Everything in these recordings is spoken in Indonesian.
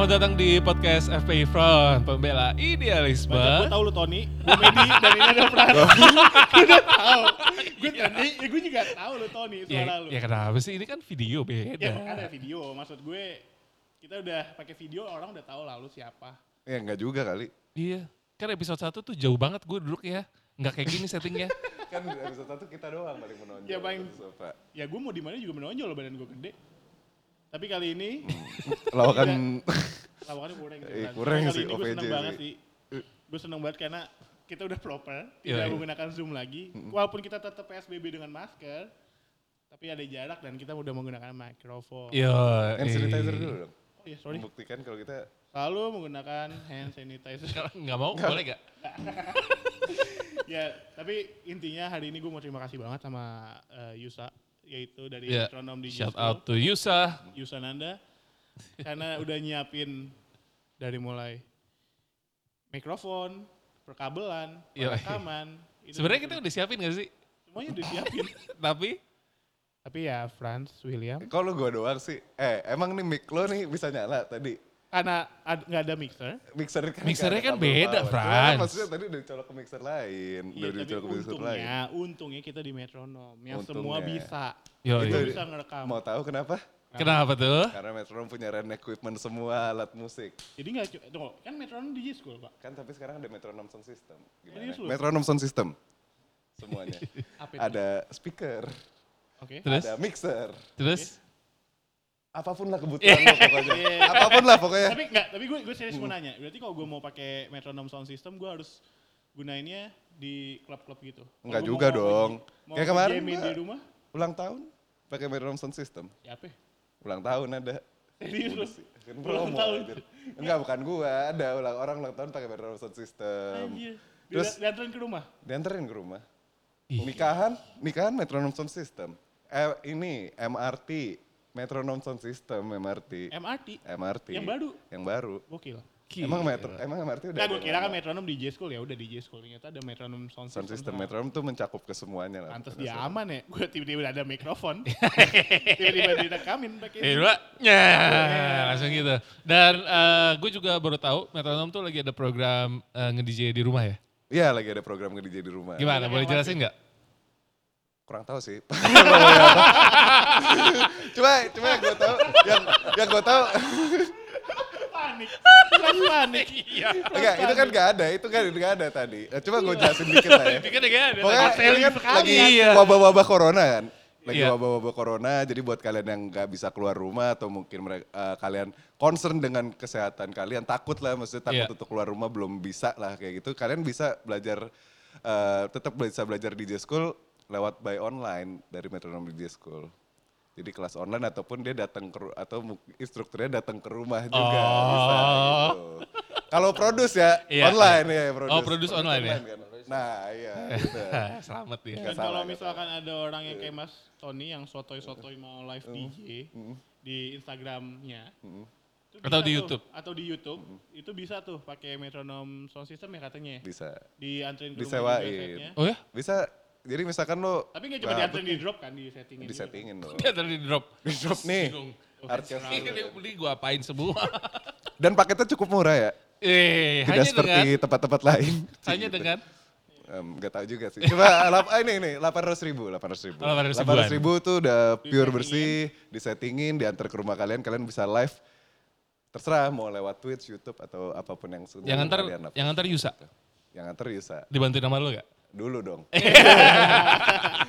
Selamat datang di podcast FPI Front, pembela idealisme. Gue tau lu Tony, gue Medi, dan ini ada Pras. gue udah tau. Gue Tony, ya gue juga tau lu Tony Ya, suara lu. ya kenapa sih? Ini kan video Ya beda. makanya ada video, maksud gue kita udah pakai video orang udah tahu lalu siapa. Ya enggak juga kali. Iya, kan episode 1 tuh jauh banget gue duduk ya. Nggak kayak gini settingnya. Kan episode satu kita doang paling menonjol. Ya, paling-? Ya gue mau di mana juga menonjol badan gue gede. Tapi kali ini Lawakan lawakannya kurang. Eh, kurang sih, ini gue OVJ seneng banget sih. Gue seneng banget karena kita udah proper, Iya, tidak iya. menggunakan Zoom lagi. Walaupun kita tetap PSBB dengan masker, tapi ada jarak dan kita udah menggunakan mikrofon. Yo, hand sanitizer eh. dulu dong. Oh iya, sorry. Membuktikan kalau kita Selalu menggunakan hand sanitizer. Kalau nggak mau, boleh gak? ya, tapi intinya hari ini gue mau terima kasih banget sama eh, Yusa, yaitu dari Ya, Metronom di shout out to Yusa. Yusa Nanda, karena udah nyiapin dari mulai mikrofon, perkabelan, perekaman. itu Sebenarnya kita udah- udah siapin gak sih? semuanya udah siapin. Tapi tapi ya Franz William, kalau gua doang sih. Eh, emang nih mic lo nih bisa nyala tadi. Karena nggak ada mixer, Mixer kan Mixernya kan beda. Frans. Cuma Maksudnya tadi udah dicolok ke mixer lain. Iya, udah dicolok ke mixer lain. untungnya, untungnya kita di metronom yang semua Untungnya. bisa. yo, Itu- Kita yo. bisa ngerekam. Mau tahu kenapa? Kenapa tuh? Karena Metronom punya rent equipment semua alat musik. Jadi nggak tunggu, kan metronom DJ school pak. Kan tapi sekarang ada Metronom Sound System. Gimana? Metronom Sound System. Semuanya. Ada speaker, Oke. Terus? ada mixer, Terus? Apa pun lah kebutuhan lo pokoknya. Iya. apa pun lah pokoknya. tapi nggak, tapi gue gue serius mau nanya. Berarti kalau gue mau pakai metronom sound system, gue harus gunainnya di klub-klub gitu. Enggak juga mau- dong. Mau Kayak kemarin gua- di rumah, Ulang tahun pakai Metronom Sound System. ya apa? Ulang tahun ada. Serius? Kan Ulang promo tahun. Enggak bukan gua, ada ulang orang ulang tahun pakai Metronom Sound System. Anjir. Terus- diantarin ke rumah. Dianterin ke rumah. Ih. Nikahan, nikahan Metronom Sound System. Eh ini MRT, Metronom Sound System MRT. MRT. MRT. Yang baru? Yang baru. Gokil. Emang metro, emang MRT udah Nah, gue kira kan metronom DJ school ya udah DJ school. Ternyata ada metronom sound, sound system sama- metronom tuh mencakup ke semuanya lah. Pantes pada dia aman ya. Gue tiba-tiba ada mikrofon. tiba-tiba direkamin pakai. Eh, dua, ya, langsung gitu. Dan gue juga baru tahu Metronom tuh lagi ada program eh, nge-DJ di rumah ya. Iya lagi ada program nge-DJ di rumah. Gimana, boleh jelasin nggak? Kurang tahu sih. cuma cuma yang gue tahu yang yang gue tahu panik. Panik. Iya. enggak itu kan gak ada itu kan gak ada tadi. Eh, Coba gue jelasin dikit lah ya. Dikit kan. Pokoknya ini kan lagi iya. wabah-wabah corona kan. Lagi Iya. wabah-wabah corona, jadi buat kalian yang nggak bisa keluar rumah atau mungkin mereka, eh, kalian concern dengan kesehatan kalian, takut lah, maksudnya takut Iya. untuk keluar rumah belum bisa lah kayak gitu. Kalian bisa belajar, eh, tetap bisa belajar DJ School lewat by online dari Metronom DJ School. Jadi kelas online ataupun dia datang ke atau instrukturnya datang ke rumah juga bisa gitu. Kalau produce ya Iya, online ya produce. Oh, produce online ya? kan. Nah iya. gitu. Selamat ya. Dan kalau misalkan ada orang yang kayak Mas Tony yang sotoy-sotoy mau live DJ di Instagramnya. itu Atau di tuh, YouTube. Atau di YouTube. Itu bisa tuh pakai metronom sound system ya katanya. ya. Bisa. Dianterin ke rumah Disewain. Oh ya? Bisa. Jadi misalkan lo Tapi nggak cuma Nah, dianterin di drop kan, di settingin. di settingin dong. Dia tadi di drop. Di drop nih. Artinya Ini beli gue apain semua. Dan paketnya cukup murah ya. eh, Tidak hanya seperti dengan, tempat-tempat lain. hanya dengan Em, gak tahu juga sih. Coba lap, ah, ini ini 800 ribu, 800 ribu. 800 800 ribuan. ribu tuh udah pure bersih, disettingin, diantar ke rumah kalian, kalian bisa live. Terserah mau lewat Twitch, YouTube atau apa pun yang sudah yang antar yang antar Yusa. Yang antar Yusa. Dibantuin sama lu gak? Dulu dong.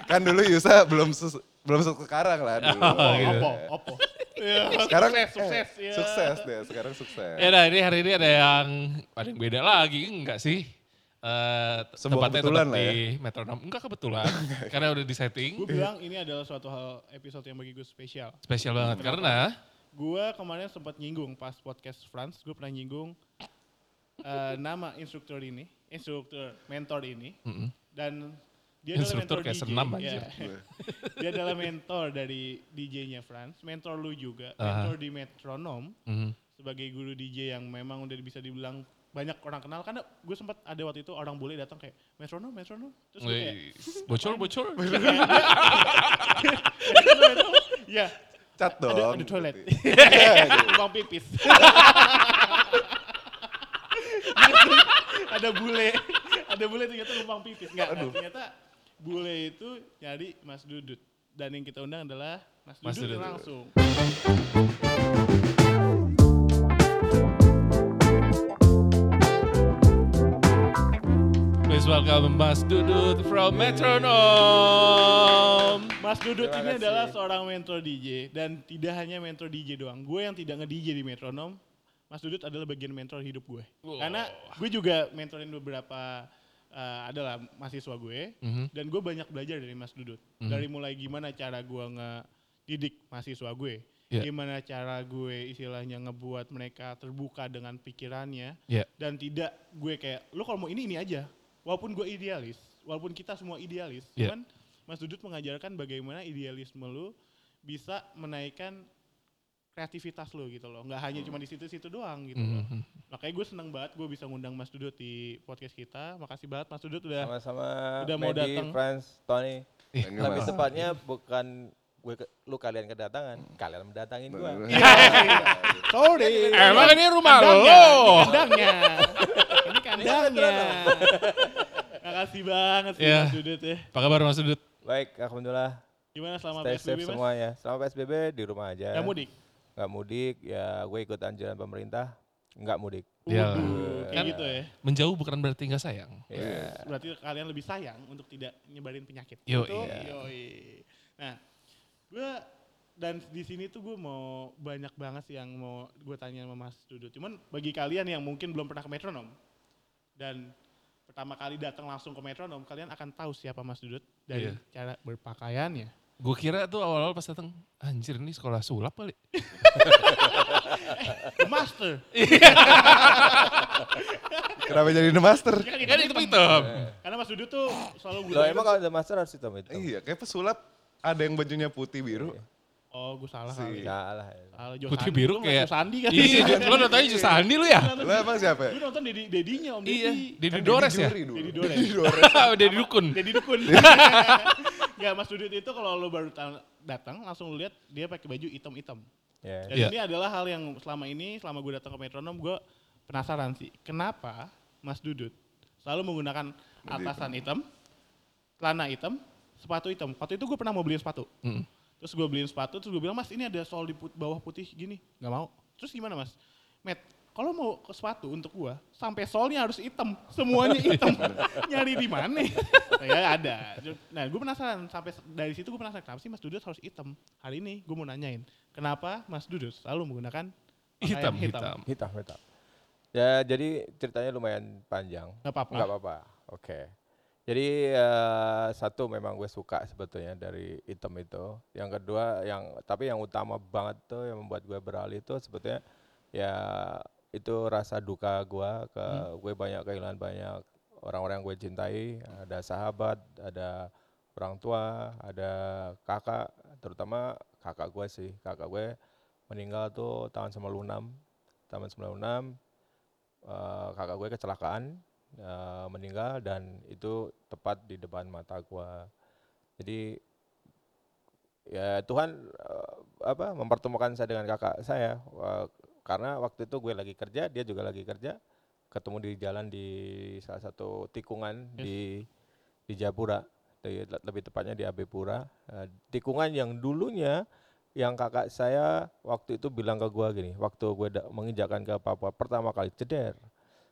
kan dulu Yusa belum sus- belum sekarang lah dulu. Oh, gitu. Opo, opo. Ya, Sekarang sukses, eh, sukses. ya. Sukses deh, sekarang sukses. Ya nah ini hari ini ada yang ada yang beda lagi enggak sih? Eh Sebuah tempatnya kebetulan tetap lah ya. di metronom. Enggak kebetulan karena udah di setting. Gue bilang ini adalah suatu hal episode yang bagi gue spesial. Spesial banget karena Gue kemarin sempat nyinggung pas podcast France, gue pernah nyinggung eh, nama instruktur ini, instruktur mentor ini, Mm-mm. dan dia Instruktur adalah mentor kayak DJ. senam ya. anjir. dia adalah mentor dari DJ-nya France, mentor lu juga, Aha. mentor di Metronom mhm. sebagai guru DJ yang memang udah bisa dibilang banyak orang kenal karena gue sempat ada waktu itu orang bule datang kayak metronom metronom terus gue kayak bocor bocor. Ya cat dong. ada, ada toilet. Lubang pipis. ada bule. Ada bule ternyata lubang pipis. Enggak, ternyata bule itu nyari Mas Dudut. Dan yang kita undang adalah Mas, Mas Dudut, Dudut. langsung. Please welcome Mas Dudut from Metronom. Mas Dudut Terima ini kasih. adalah seorang mentor DJ dan tidak hanya mentor DJ doang. Gue yang tidak nge-DJ di Metronom, Mas Dudut adalah bagian mentor hidup gue. Wow. Karena gue juga mentorin beberapa eh, adalah mahasiswa gue Mhm. dan gue banyak belajar dari Mas Dudut. Dari mulai gimana cara gue ngedidik mahasiswa gue, Yeah. gimana cara gue istilahnya ngebuat mereka terbuka dengan pikirannya Ya. dan tidak gue kayak lu kalau mau ini ini aja walaupun gue idealis walaupun kita semua idealis Iya. cuman Mas Dudut mengajarkan bagaimana idealisme lu bisa menaikkan kreativitas lu gitu loh nggak hanya cuma di situ-situ doang gitu loh Mhm. makanya gue seneng banget gue bisa ngundang Mas Dudut di podcast kita makasih banget Mas Dudut udah Sama-sama Udah mau Medi, datang. Franz, Tony. Enggak, Lebih Mas. tepatnya bukan gue ke- lu kalian kedatangan, kalian mendatangin gua. sorry Emang ini rumah kandangnya, lo. ini kandangnya ini kandangnya makasih banget sih Iya. Mas Dudut ya Apa kabar Mas Dudut? Baik, alhamdulillah. gimana selama Stay PSBB safe Mas? semuanya. Selama PSBB di rumah aja. Gak mudik? Nggak mudik, ya gue ikut anjuran pemerintah. Nggak mudik. Ya. Waduh, kayak Kan- gitu ya. Menjauh bukan berarti nggak sayang. Ya. Berarti kalian lebih sayang untuk tidak nyebarin penyakit. Yoi. Betul? Iya. Yoi. Nah, gue dan di sini tuh gue mau banyak banget sih yang mau gue tanya sama Mas Dudut. Cuman bagi kalian yang mungkin belum pernah ke metronom dan pertama kali datang langsung ke metronom, kalian akan tahu siapa Mas Dudut dari Iya. cara berpakaiannya. Gue kira tuh awal-awal pas datang, anjir ini sekolah sulap kali. The Master. Kenapa jadi the master? Kan Kan itu hitam. Karena Mas Dudut tuh selalu Loh emang kalau ada master harus hitam itu? Iya, kayak pesulap ada yang bajunya putih biru. Oh gue salah Si- kali. Salah. Salah Joe Putih Sandi. biru Lu kayak- Sandi kan? Iya, lo nontonnya justru Sandi lu ya? Lo emang siapa? Gue nonton Dedi, Dedinya Om Iya, Dedi. Dedi Kan Dores ya? Dedi Dores. Dedi Dores. Udah di dukun. Dedi Dukun. Enggak, Mas Dudut itu kalau lo baru ta- datang langsung lu lihat dia pakai baju hitam-hitam. Ya. Dan Iya. ini adalah hal yang selama ini, selama gue datang ke metronom, gue penasaran sih. Kenapa Mas Dudut selalu menggunakan atasan hitam, celana hitam, sepatu hitam. Waktu itu gue pernah mau beliin sepatu. Mm. Terus gue beliin sepatu, terus gue bilang, mas ini ada sol di put- bawah putih gini. Gak mau. Terus gimana mas? Matt, kalau mau ke sepatu untuk gue, sampai solnya harus hitam. Semuanya hitam. Nyari di mana? ya ada. Nah gue penasaran, sampai dari situ gue penasaran, kenapa sih mas Dudut harus hitam? Hari ini gue mau nanyain, kenapa mas Dudut selalu menggunakan Hitam, hitam. Hitam, hitam. Ya jadi ceritanya lumayan panjang. Gak apa-apa. Nggak apa-apa. Oke. Jadi eh, satu memang gue suka sebetulnya dari item itu. Yang kedua yang tapi yang utama banget tuh yang membuat gue beralih itu sebetulnya ya itu rasa duka gue ke gue banyak kehilangan banyak orang-orang yang gue cintai, ada sahabat, ada orang tua, ada kakak, terutama kakak gue sih. Kakak gue meninggal tuh tahun 96. Tahun 96 eh, kakak gue kecelakaan eh, meninggal dan itu tepat di depan mata gue. Jadi ya Tuhan eh, apa mempertemukan saya dengan kakak saya Wah, karena waktu itu gue lagi kerja, dia juga lagi kerja, ketemu di jalan di salah satu tikungan Yes. di di Japura, di- lebih tepatnya di Abepura. Eh, tikungan yang dulunya yang kakak saya waktu itu bilang ke gua gini, waktu gue menginjakkan ke Papua pertama kali ceder,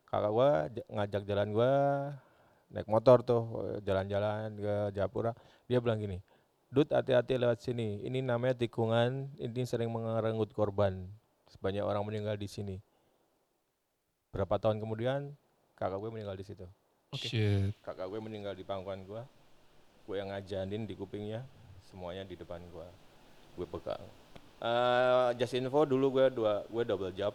kakak gua j- ngajak jalan gua naik motor tuh jalan-jalan ke Japura, dia bilang gini, Dut hati-hati lewat sini, ini namanya tikungan, ini sering mengerenggut korban, sebanyak orang meninggal di sini. Berapa tahun kemudian kakak gue meninggal di situ. Shit. kakak gue meninggal di pangkuan gue gue yang ngajanin di kupingnya semuanya di depan gue gue pegang. Eh just info dulu gue dua gue double job.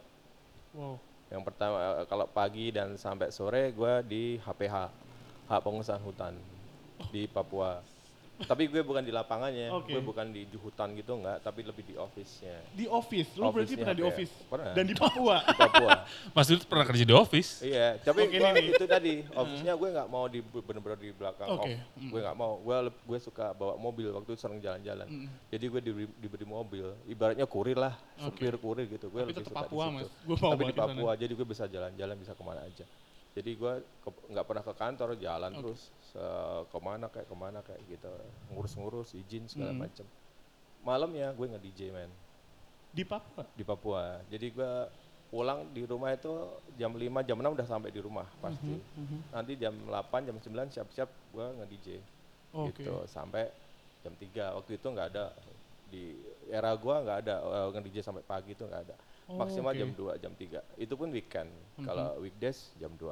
Wow. Yang pertama eh, kalau pagi dan sampai sore gue di HPH hak pengusahaan hutan di Papua Tapi gue bukan di lapangannya, Oke. gue bukan di, di hutan gitu enggak, tapi lebih di office-nya. Di office, lu berarti pernah di apa ya? office? Pernah. Dan di Papua? Di Papua. Mas Dut pernah kerja di office. iya, tapi nih, nih. itu tadi, office-nya gue nggak mau di bener-bener di belakang Oke, off. Gue nggak mau, gue gue suka bawa mobil waktu itu sering jalan-jalan. Jadi gue diberi, diberi mobil, ibaratnya kurir lah, supir kurir gitu. Gue Tapi lebih tetap suka Papua, di situ. Mas. Gua tapi di. Papua, jadi gue bisa jalan-jalan, bisa ke mana aja. Jadi gue nggak pernah ke kantor, jalan terus se- ke mana kayak ke mana kayak gitu, ngurus-ngurus izin segala macam. Malamnya gue nge DJ man Di Papua? di Papua. Jadi gue pulang di rumah itu jam 5, jam 6 udah sampai di rumah pasti. Nanti jam 8, jam 9 siap-siap gue nge-DJ. Oke. Gitu, sampai jam 3. Waktu itu nggak ada di era gua nggak ada uh, nge-DJ sampai pagi itu nggak ada. Oh, Maksimal oke. jam 2, jam 3. Itu pun weekend. Kalau weekdays jam 2.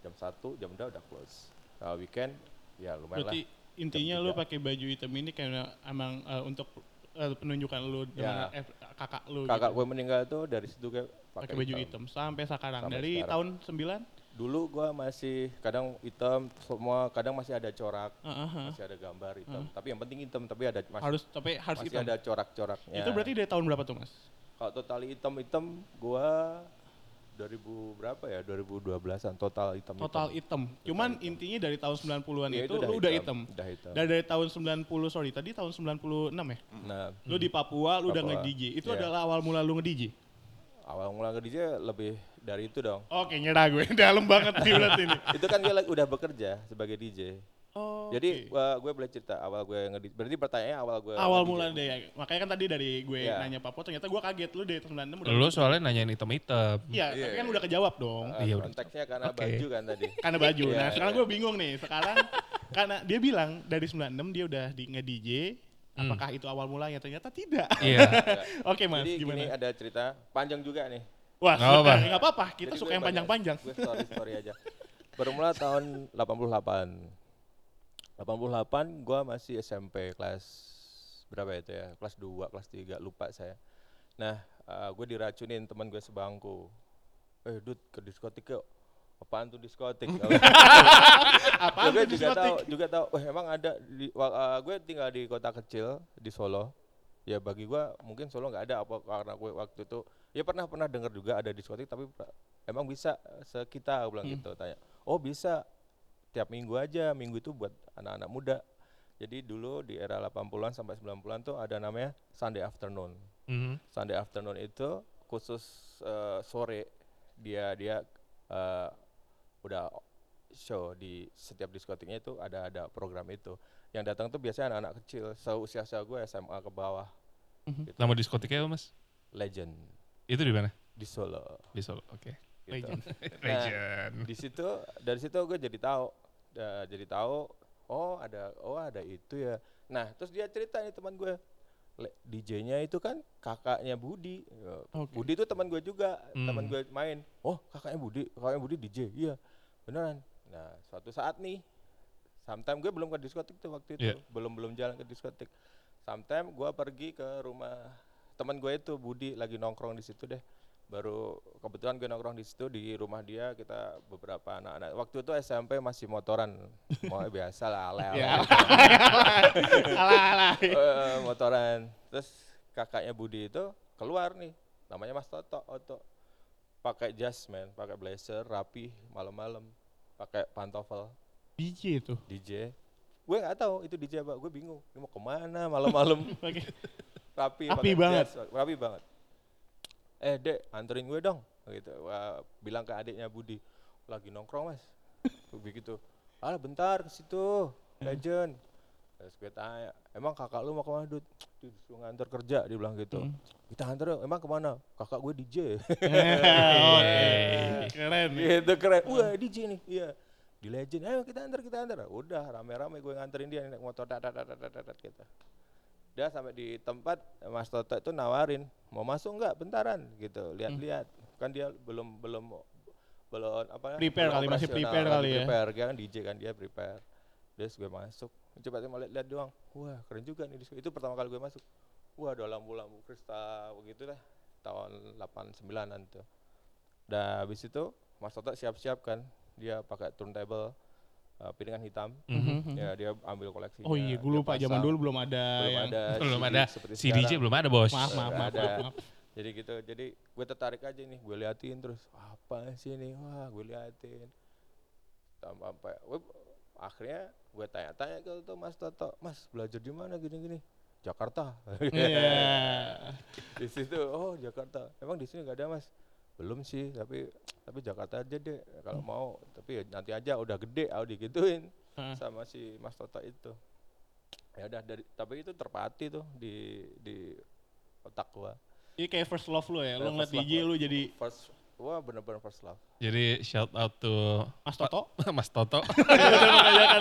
Jam 1, jam 2 udah close. Kalau weekend ya lumayan Berarti lah. intinya lu pakai baju hitam ini karena emang eh, untuk eh, penunjukan lu dengan Ya. eh, kakak lu Kakak gitu. gue meninggal tuh dari situ gue pakai baju hitam sampai sekarang. Sampai Dari sekarang. tahun 9? Dulu gua masih kadang hitam semua, kadang masih ada corak, Heeh, heeh. masih ada gambar hitam. Tapi yang penting hitam, tapi ada masih, Harus tapi harus masih hitam. ada corak-coraknya. Itu berarti dari tahun berapa tuh, Mas? Kalau total hitam-hitam gua 2000 berapa ya? 2012-an total hitam. Total hitam. Cuman intinya dari tahun 90-an Iya, itu, lu udah hitam. Udah hitam. Dan dari tahun 90, sorry, tadi tahun 96 ya? Nah, Lu di Papua, lu udah Papua. nge-DJ. Itu Iya. adalah awal mula lu nge-DJ? awal mula ke DJ lebih dari itu dong. Oke, nyerah gue. Dalam banget berarti ini. itu kan gue udah bekerja sebagai DJ. Oh, Jadi gua, gue boleh cerita awal gue nge Berarti pertanyaannya awal gue awal nge-DJ. mula deh. Makanya kan tadi dari gue Iya. nanya Papua, ternyata gue kaget lu dari tahun 96 udah. Lu soalnya nanyain hitam-hitam. Iya, tapi kan udah kejawab dong. Eh, Iya, udah. konteksnya karena Oke. baju kan tadi. Karena baju. Iya, nah, sekarang iya. gue bingung nih. Sekarang karena dia bilang dari 96 dia udah di nge-DJ, apakah itu awal mulanya? Ternyata tidak. Iya. Oke, Mas, Jadi gimana? gini ada cerita panjang juga nih. Wah, Nggak apa-apa. enggak apa-apa. Kita Jadi suka gue yang panjang-panjang. Gue story-story aja. Bermula tahun 88. 88 gue masih SMP kelas berapa ya itu ya? Kelas 2, kelas 3, lupa saya. Nah, gue diracunin teman gue sebangku. Eh, Dut, ke diskotik yuk. Apaan tuh diskotik? Apaan gue juga tahu, juga tahu. Wah, emang ada di uh, gue tinggal di kota kecil di Solo. Ya bagi gue mungkin Solo nggak ada apa karena gue waktu itu ya pernah pernah dengar juga ada diskotik tapi emang bisa sekitar bilang Hmm. gitu tanya. Oh bisa tiap minggu aja minggu itu buat anak-anak muda. Jadi dulu di era 80-an sampai 90-an tuh ada namanya Sunday afternoon. Mhm. Sunday afternoon itu khusus eh, sore dia dia eh, udah show di setiap diskotiknya itu ada ada program itu. Yang datang tuh biasanya anak-anak kecil, seusia saya gue SMA ke bawah. Gitu. Nama diskotiknya apa, Mas? Legend Itu di mana? di Solo. Di Solo. Oke. Gitu. Legend. Di situ dari situ gue jadi tahu, eh, jadi tahu oh ada oh ada itu ya. Nah terus dia cerita nih teman gue. DJ-nya itu kan kakaknya Budi. Oke. Budi itu teman gue juga, teman Hmm. gue main. Oh, kakaknya Budi, kakaknya Budi DJ. Iya. Beneran. Nah, suatu saat nih sometime gue belum ke diskotik tuh waktu itu, Iya. belum belum jalan ke diskotik. Sometime gue pergi ke rumah teman gue itu Budi lagi nongkrong di situ deh. Baru kebetulan gue nongkrong di situ di rumah dia kita beberapa anak-anak. Waktu itu SMP masih motoran, mau biasa lah ale Ya. Alah-alah. Eh, motoran. Terus kakaknya Budi itu keluar nih, namanya Mas Toto, Oto. Pakai jas men, pakai blazer, rapi, malam-malam, pakai pantofel, DJ itu. DJ. Gue nggak tahu itu DJ apa, gue bingung. Ini mau ke mana malam-malam, rapi, Rapi banget. jas, rapi banget. Eh dek, anterin gue dong, gitu. Wah, bilang ke adiknya Budi, lagi nongkrong mas, begitu. Ah bentar ke situ, legend. Terus gue tanya, emang kakak lu mau ke mana Dut? Dia disuruh nganter kerja, dia bilang gitu. Kita nganter yuk, emang ke mana? Kakak gue DJ. Oke. Keren. gitu keren, wah DJ nih, iya. Di legend, ayo kita antar, kita antar. Udah rame-rame gue nganterin dia naik motor, dat, gitu. Dia sampai di tempat Mas Toto itu nawarin, mau masuk nggak bentaran gitu, lihat-lihat. Kan dia belum belum belum apa Prepare belum kali, masih prepare kali ya. Prepare, dia kan DJ kan dia prepare. Dia gue masuk, coba saya mau lihat-lihat doang. Wah keren juga nih disco. Itu pertama kali gue masuk. Wah ada lampu-lampu kristal begitu lah. Tahun 89an tuh. Dan habis itu Mas Toto siap-siap kan, dia pakai turntable, uh, piringan hitam. Mhm. Ya dia ambil koleksinya. Oh iya, gue lupa zaman dulu belum ada belum yang ada Belum CD ada seperti CDJ sekarang. belum ada bos. maaf maaf maaf, ada. maaf, maaf. Jadi gitu, jadi gue tertarik aja nih, gue liatin terus apa sih ini, wah gue liatin. Sampai sampai, akhirnya gue tanya-tanya ke tuh Mas Toto, Mas belajar di mana gini-gini? Jakarta. Iya. di situ, oh Jakarta. Emang di sini nggak ada Mas? Belum sih, tapi tapi Jakarta aja deh kalau mau. Tapi ya nanti aja udah gede, aku digituin Heeh. sama si Mas Toto itu. Ya udah dari tapi itu terpati tuh di di otak gua. Ini kayak first love lu ya, lu First ngeliat DJ lu jadi first wah bener-bener first love Jadi shout out to Mas Toto. Mas Toto.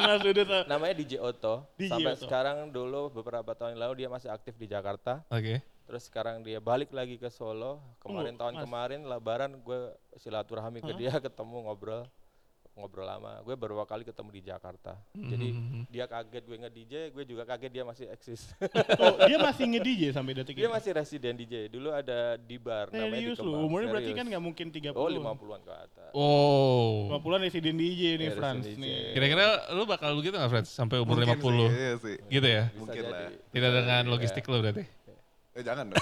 Mas namanya DJ Oto DJ sampai Oto. sekarang dulu beberapa tahun yang lalu dia masih aktif di Jakarta Oke. Terus sekarang dia balik lagi ke Solo kemarin Tunggu, tahun Mas. kemarin lebaran gue silaturahmi ke Hah? dia ketemu ngobrol ngobrol lama gue beberapa kali ketemu di Jakarta jadi Mhm. dia kaget gue nge DJ gue juga kaget dia masih eksis Oh, dia masih nge-DJ sampai detik dia ini. masih residen DJ dulu ada di bar namanya di Serius lu, Kemang umurnya berarti kan nggak mungkin 30 oh 50-an ke atas Oh. 50-an residen DJ nih Iya, Frans nih. Kira-kira lu bakal begitu nggak Frans? Sampai umur Mungkin 50? Sih, iya sih. Gitu ya? Bisa Mungkin jadi. lah. Tidak dengan logistik ya. lu berarti? Eh jangan dong.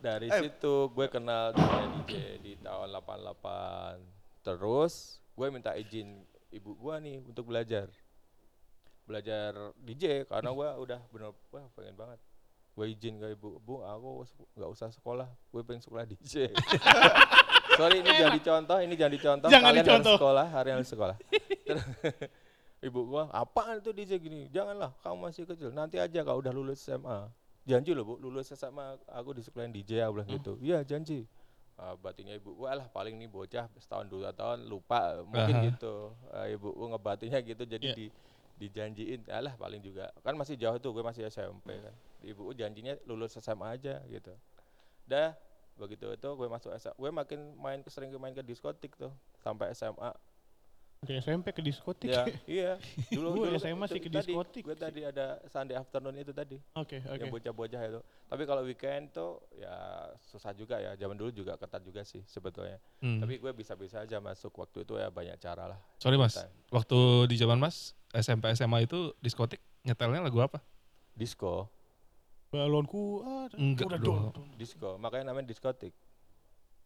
Dari Eh. situ gue kenal dunia DJ di tahun 88. Terus gue minta izin ibu gue nih untuk belajar. Belajar DJ karena gue udah bener wah pengen banget. Gue izin ke ibu, bu aku nggak usah sekolah, gue pengen sekolah DJ. Sorry ini jangan dicontoh, ini jangan dicontoh. Jangan Kalian dicontoh. harus sekolah, hari harus sekolah. Ibu gua, apaan itu DJ gini? Janganlah, kamu masih kecil. Nanti aja kalau udah lulus SMA. Janji loh bu, lulus SMA aku di sekolahin DJ, aku bilang gitu. Iya janji. Ah, batinnya ibu gua lah paling nih bocah setahun dua tahun lupa mungkin Aha. gitu. Ah, ibu gua ngebatinya gitu jadi Iya. di dijanjiin alah paling juga kan masih jauh tuh gue masih SMP kan ibu gua janjinya lulus SMA aja gitu dah begitu itu gue masuk SMA gue makin main ke sering main ke diskotik tuh sampai SMA Dari SMP ke diskotik. ya iya dulu dulu SMA sih ke diskotik gue tadi ada Sunday afternoon itu tadi Oke, oke. yang bocah-bocah itu tapi kalau weekend tuh ya susah juga ya zaman dulu juga ketat juga sih sebetulnya Hmm. tapi gue bisa-bisa aja masuk waktu itu ya banyak cara lah Sorry mas, waktu di zaman mas SMP SMA itu diskotik nyetelnya lagu apa? disco Balonku ada. Enggak dong. disco makanya namanya diskotik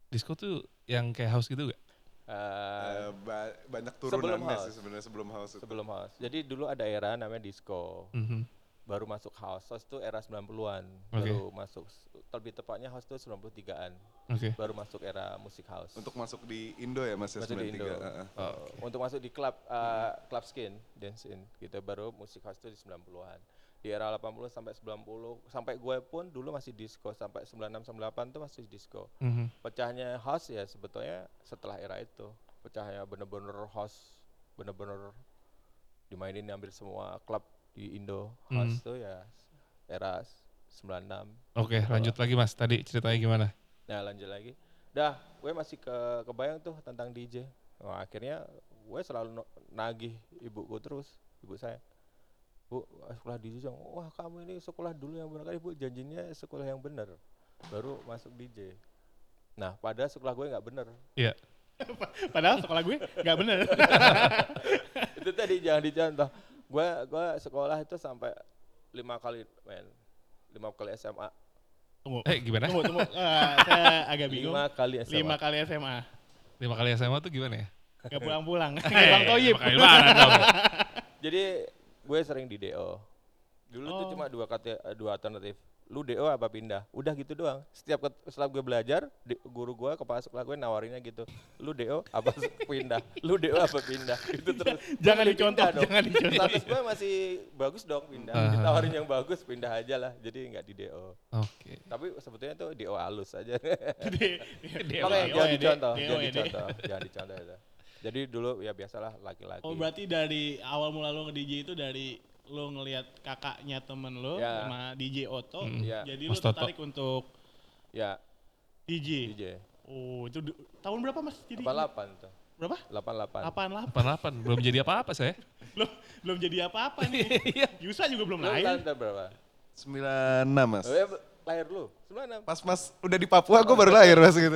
Disko tuh yang kayak house gitu gak? Eh, Eh, ba- banyak Sebelum turunannya house. sih sebenarnya sebelum house itu. sebelum house jadi dulu ada era namanya disco Mhm. baru masuk house house itu era 90-an Oke. baru masuk lebih tepatnya house itu 93-an Oke. baru masuk era musik house Untuk masuk di Indo ya Mas ya masuk di Indo 93. heeh. Oh, Uh, untuk masuk di klub uh, club skin dance in gitu baru musik house itu di 90-an di era 80 sampai 90 sampai gue pun dulu masih disco sampai 96 98 tuh masih disco Mhm. pecahnya house ya sebetulnya setelah era itu pecahnya bener-bener house bener-bener dimainin hampir semua klub di Indo house tuh ya era 96 Oke lanjut lagi mas, tadi ceritanya gimana? Nah lanjut lagi. Dah, gue masih ke kebayang tuh tentang DJ. Wah, akhirnya gue selalu no- nagih ibuku terus, ibu saya. Bu, sekolah DJ dong. Wah kamu ini sekolah dulu yang benar ibu janjinya sekolah yang benar. Baru masuk DJ. Nah, pada sekolah gue nggak bener. Iya. Padahal sekolah gue nggak bener. Itu tadi jangan dicontoh. Gue gue sekolah itu sampai lima kali, men. Lima kali SMA. Tunggu. Eh gimana? Tunggu, tunggu. Ah, saya agak bingung. Lima kali SMA. Lima kali SMA. Lima kali SMA tuh gimana ya? Gak pulang-pulang. Eh, Bang Toyib. kali. Jadi gue sering di DO. Dulu tuh Oh. cuma dua kata dua alternatif. Lu DO apa pindah? Udah gitu doang. Setiap setelah gue belajar, di- guru gue kepala sekolah gue nawarinnya gitu. Lu DO apa pindah? Lu DO apa pindah? Itu terus. Jangan dicontoh, dong. jangan dicontoh. Status gue masih bagus dong pindah. Ah. Ditawarin yang bagus pindah aja lah. Jadi nggak di DO. Oke. Tapi sebetulnya tuh DO halus aja. DO jangan dicontoh, jangan dicontoh, jangan dicontoh. Jadi dulu ya biasalah laki-laki. Oh berarti dari awal mula lo nge-DJ itu dari lo ngelihat kakaknya temen lo Ya. sama DJ Oto, Hmm. Ya. jadi Mas lo Toto. tertarik untuk Ya, DJ. DJ. Oh itu tahun berapa mas? Jadi 88 tuh. berapa? 88. Apaan lah? Delapan delapan belum jadi apa-apa saya. Belum belum jadi apa-apa nih. Yusa juga belum Lu lahir. tahun berapa? 96 Mas. Oh, ya, lahir lu? 96. Pas Mas udah di Papua gue baru lahir Mas gitu.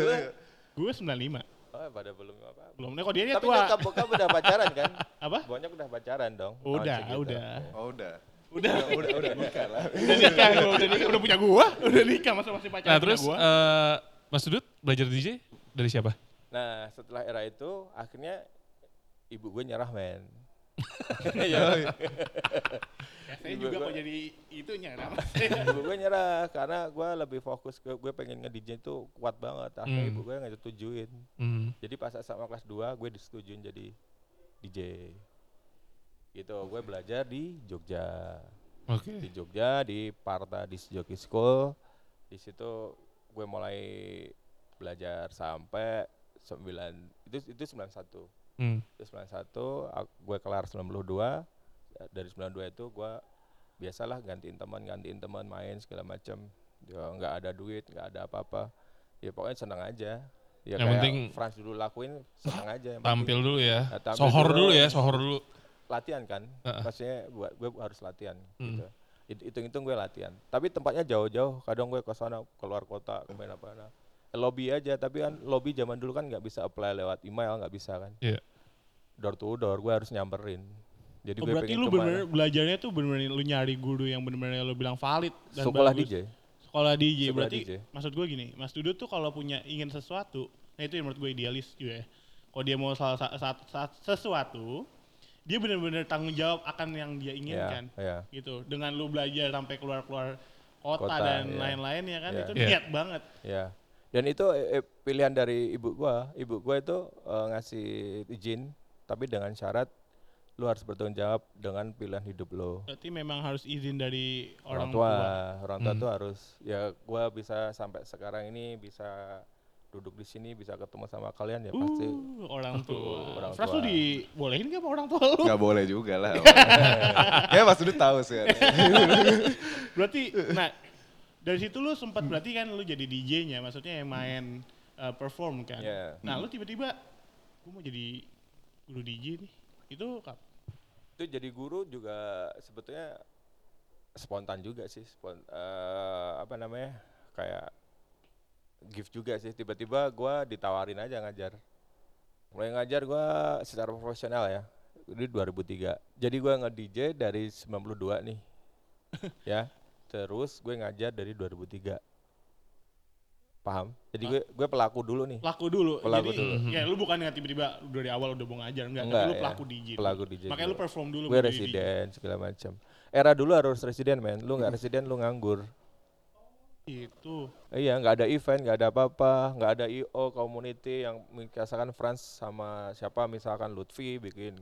Gue 95. Pada belum apa. Belum, nih kok dia, dia Tapi tua. nyokap bokap udah pacaran kan? Apa? Banyak udah pacaran dong. Udah, udah. Oh udah. Udah, udah udah nikah lah. udah nikah, gua, udah nikah, udah punya gua, udah nikah masa masih pacaran Nah terus gua. eh, Mas Dudut belajar DJ dari siapa? Nah setelah era itu akhirnya ibu gue nyerah men. Ya, saya juga gua- mau jadi itunya, nama. ibu gue nyerah karena gue lebih fokus ke gue pengen nge-DJ itu kuat banget. Akhirnya Hmm. ibu gue nggak setujuin. Hmm. Jadi pas sama kelas 2 gue disetujuin jadi DJ. Gitu, gue belajar di Jogja. Oke. Di Jogja di Parta di Jockey School. Di situ gue mulai belajar sampai 9 itu itu 91. Hmm. Itu 91 ak- gue kelar 92. Ya, Dari 92 itu gue biasalah gantiin teman, gantiin teman main segala macam. Ya nggak ada duit, nggak ada apa-apa. Ya pokoknya senang aja. Ya Yang kayak penting- Frans dulu lakuin senang aja. Yang Tampil dulu ya. Nah, tampil Sohor dulu. dulu ya, sohor dulu. latihan kan Heeh. maksudnya buat gue harus latihan Hmm. gitu It- hitung-hitung gue latihan tapi tempatnya jauh-jauh kadang gue ke sana keluar kota ke mana mana lobby aja tapi kan lobby zaman dulu kan nggak bisa apply lewat email nggak bisa kan Iya. door to door gue harus nyamperin jadi Oh, gue berarti lu ke mana. bener belajarnya tuh bener-bener lu nyari guru yang bener-bener lu bilang valid dan sekolah bagus. DJ Sekolah DJ Sekolah berarti DJ. maksud gue gini, Mas Dudut tuh kalau punya ingin sesuatu, nah itu yang menurut gue idealis juga ya. Kalau dia mau salah sa- sa- sa- sesuatu, dia bener-bener tanggung jawab akan yang dia inginkan. ya, ya. Gitu. Dengan lu belajar sampai keluar-keluar kota, Kota, dan iya. lain-lain ya kan Iya. itu Iya. niat banget. ya dan itu eh, eh, pilihan dari ibu gua ibu gua itu eh, ngasih izin tapi dengan syarat lu harus bertanggung jawab dengan pilihan hidup lo Berarti memang harus izin dari orang, orang, tua. tua. orang tua Hmm. tuh harus ya gua bisa sampai sekarang ini bisa duduk di sini bisa ketemu sama kalian ya pasti Uh, orang tua. orang tua. lu dibolehin gak sama orang tua lu? Gak boleh juga lah. ya Mas Dudut tahu sih. Berarti, nah dari situ lu sempat berarti kan lu jadi DJ-nya, maksudnya yang main uh, perform kan. Iya. Nah lu tiba-tiba, gue mau jadi guru DJ nih. Itu kap- itu jadi guru juga sebetulnya spontan juga sih spon, eh, apa namanya kayak gift juga sih. Tiba-tiba gua ditawarin aja ngajar. Mulai ngajar gua secara profesional ya di 2003 jadi gua nge DJ dari 92 nih. Ya terus gue ngajar dari 2003 paham jadi gue gue pelaku dulu nih laku dulu. Pelaku jadi dulu. ya lu bukan yang tiba-tiba dari awal udah mau ngajar enggak, Enggak, tapi lu ya. pelaku DJ. dulu. Pelaku DJ Makanya lu dulu. perform dulu. gue residen segala macam era dulu harus residen men lu nggak residen lu nganggur DJ. Itu. Iya, nggak ada event, nggak ada apa-apa, nggak ada IO community yang misalkan France sama siapa misalkan Lutfi bikin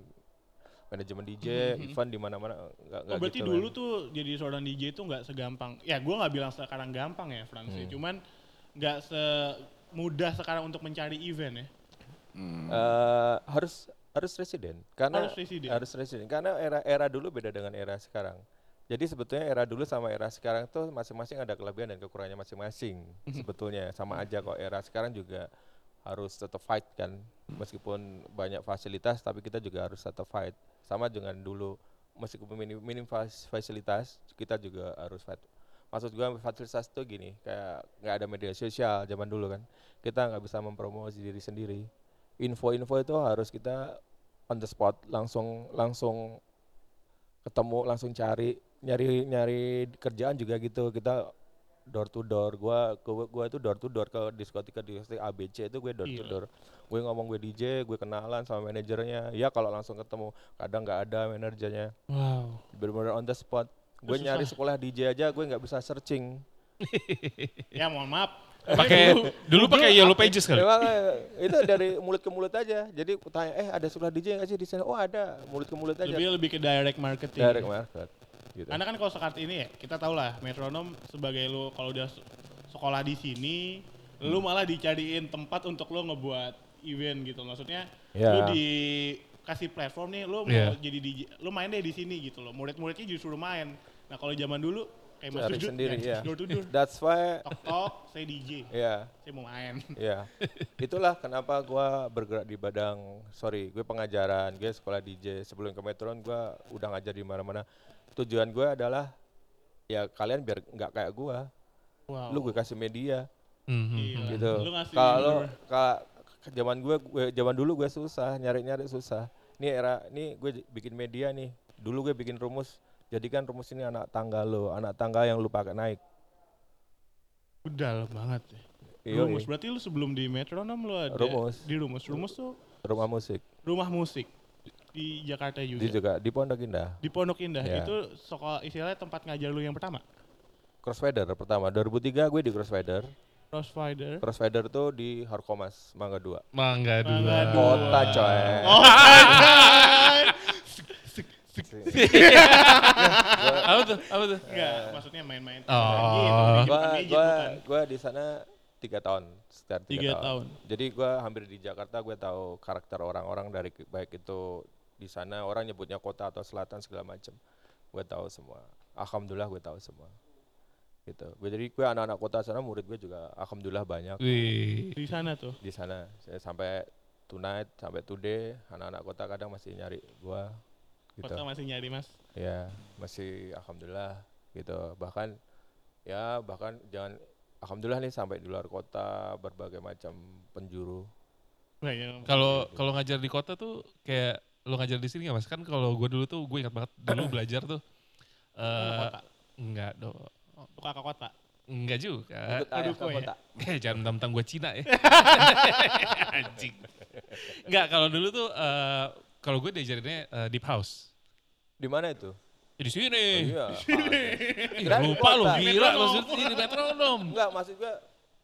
manajemen DJ, event di mana-mana nggak Oh, berarti gitu. dulu men. tuh jadi seorang DJ itu nggak segampang. Ya gue nggak bilang sekarang gampang ya Frans, Hmm. ya. cuman nggak semudah sekarang untuk mencari event ya. Hmm. Eh, harus harus residen karena Harus residen. harus residen karena era era dulu beda dengan era sekarang. Jadi sebetulnya era dulu sama era sekarang tuh masing-masing ada kelebihan dan kekurangannya masing-masing sebetulnya sama aja kok era sekarang juga harus tetap fight kan. Meskipun banyak fasilitas tapi kita juga harus tetap fight. Sama dengan dulu meskipun minim, minim fas- fasilitas kita juga harus fight. Maksud gua fasilitas tuh gini kayak nggak ada media sosial zaman dulu kan. Kita nggak bisa mempromosi diri sendiri. Info-info itu harus kita on the spot langsung langsung ketemu langsung cari nyari nyari kerjaan juga gitu. Kita door to door gua gua, gua itu door to door ke diskotika diskotik ABC itu gue door to Gila. door gue ngomong gue DJ gue kenalan sama manajernya ya kalau langsung ketemu kadang nggak ada manajernya Wow. bener-bener on the spot gue nyari susah. sekolah DJ aja gue nggak bisa searching Ya mohon maaf. Pakai dulu pakai Yellow Pages kali. Memang eh, itu dari mulut ke mulut aja. Jadi tanya, eh ada sekolah DJ nggak sih di sana? Oh ada, mulut ke mulut aja. Lebih lebih ke direct marketing. Direct market. Gitu. Karena kan kalau sekarang ini ya, kita tahu lah metronom sebagai lu kalau udah se- sekolah di sini, lu Hmm. malah dicariin tempat untuk lu ngebuat event gitu. Maksudnya Ya. lu dikasih platform nih, lu mau Iya. jadi DJ, lu main deh di sini gitu loh. Murid-muridnya justru main. Nah kalau zaman dulu kayak Mas Cari Dudut, sendiri ya. door to door, That's why tok tok, saya DJ, ya, saya mau main. ya. Itulah kenapa gua bergerak di badang sorry, gue pengajaran, gue sekolah DJ. Sebelum ke Metron gua udah ngajar di mana-mana. Tujuan gue adalah ya kalian biar nggak kayak gua. Wow. Lu gue kasih media Mhm. Gila. gitu. Kalau bener- ka- zaman gue, gue zaman dulu gue susah nyari-nyari susah. Ini era, ini gue bikin media nih. Dulu gue bikin rumus, jadikan rumus ini anak tangga lo, anak tangga yang lu pakai naik. Udah banget ya. Rumus berarti lu sebelum di metronom lu ada Rumus. di rumus. Rumus tuh Rumah musik. rumah musik di Jakarta juga. Di juga di Pondok Indah. Di Pondok Indah Ya. itu sekolah istilahnya tempat ngajar lu yang pertama. Crossfader pertama 2003 gue di Crossfader. Crossfinder. Crossfader tuh di Harkomas Mangga 2. Mangga dua. Mangga dua. Kota coy. Oh, apa tuh? Apa tuh? enggak, maksudnya main-main. Oh. Gitu, gua gua gua di sana tiga tahun sekitar tiga, Tiga tahun. tahun. jadi gua hampir di Jakarta gue tahu karakter orang-orang dari baik itu di sana orang nyebutnya kota atau selatan segala macam. Gue tahu semua. Alhamdulillah gue tahu semua. Gitu. Gue jadi gue anak-anak kota sana murid gue juga alhamdulillah banyak. Wih. Di sana tuh. di sana. Saya sampai tonight sampai today anak-anak kota kadang masih nyari gua. Gitu. Kota masih nyari mas. ya masih alhamdulillah gitu. Bahkan ya bahkan jangan alhamdulillah nih sampai di luar kota berbagai macam penjuru. Nah, ya. Kalau kalau ngajar di kota tuh kayak lo ngajar di sini nggak mas? Kan kalau gue dulu tuh gue ingat banget dulu belajar tuh. eh kota. enggak dong. Tuh kakak kota. Enggak juga. aduh, ya? kota Eh jangan mentang-mentang gue Cina ya. Anjing. Enggak, kalau dulu tuh eh, kalau gue diajarinnya eh, deep house. di mana itu Ya, di sini. iya Ih, lupa kota. gila maksudnya di metronom. enggak maksud gua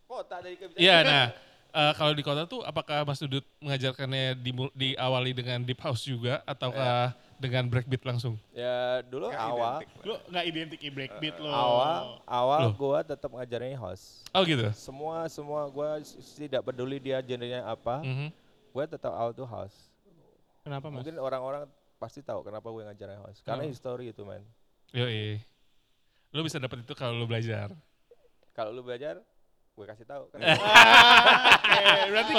kota dari kebijakan Iya, nah eh, kalau di kota tuh apakah Mas Dudut mengajarkannya dimul- diawali dengan deep house juga ataukah dengan breakbeat langsung? ya dulu Nggak awal. Lu nggak identik i breakbeat lo. awal awal Loh. gua tetap ngajarnya house Oh gitu. semua semua gua s- tidak peduli dia genrenya apa Mhm. gua tetap out to house Kenapa mas? mungkin orang-orang pasti tahu kenapa gue ngajarnya house karena Oh. history itu men Yoi. Lo bisa dapat itu kalau lo belajar. kalau lu belajar gue kasih tahu kan Oke, berarti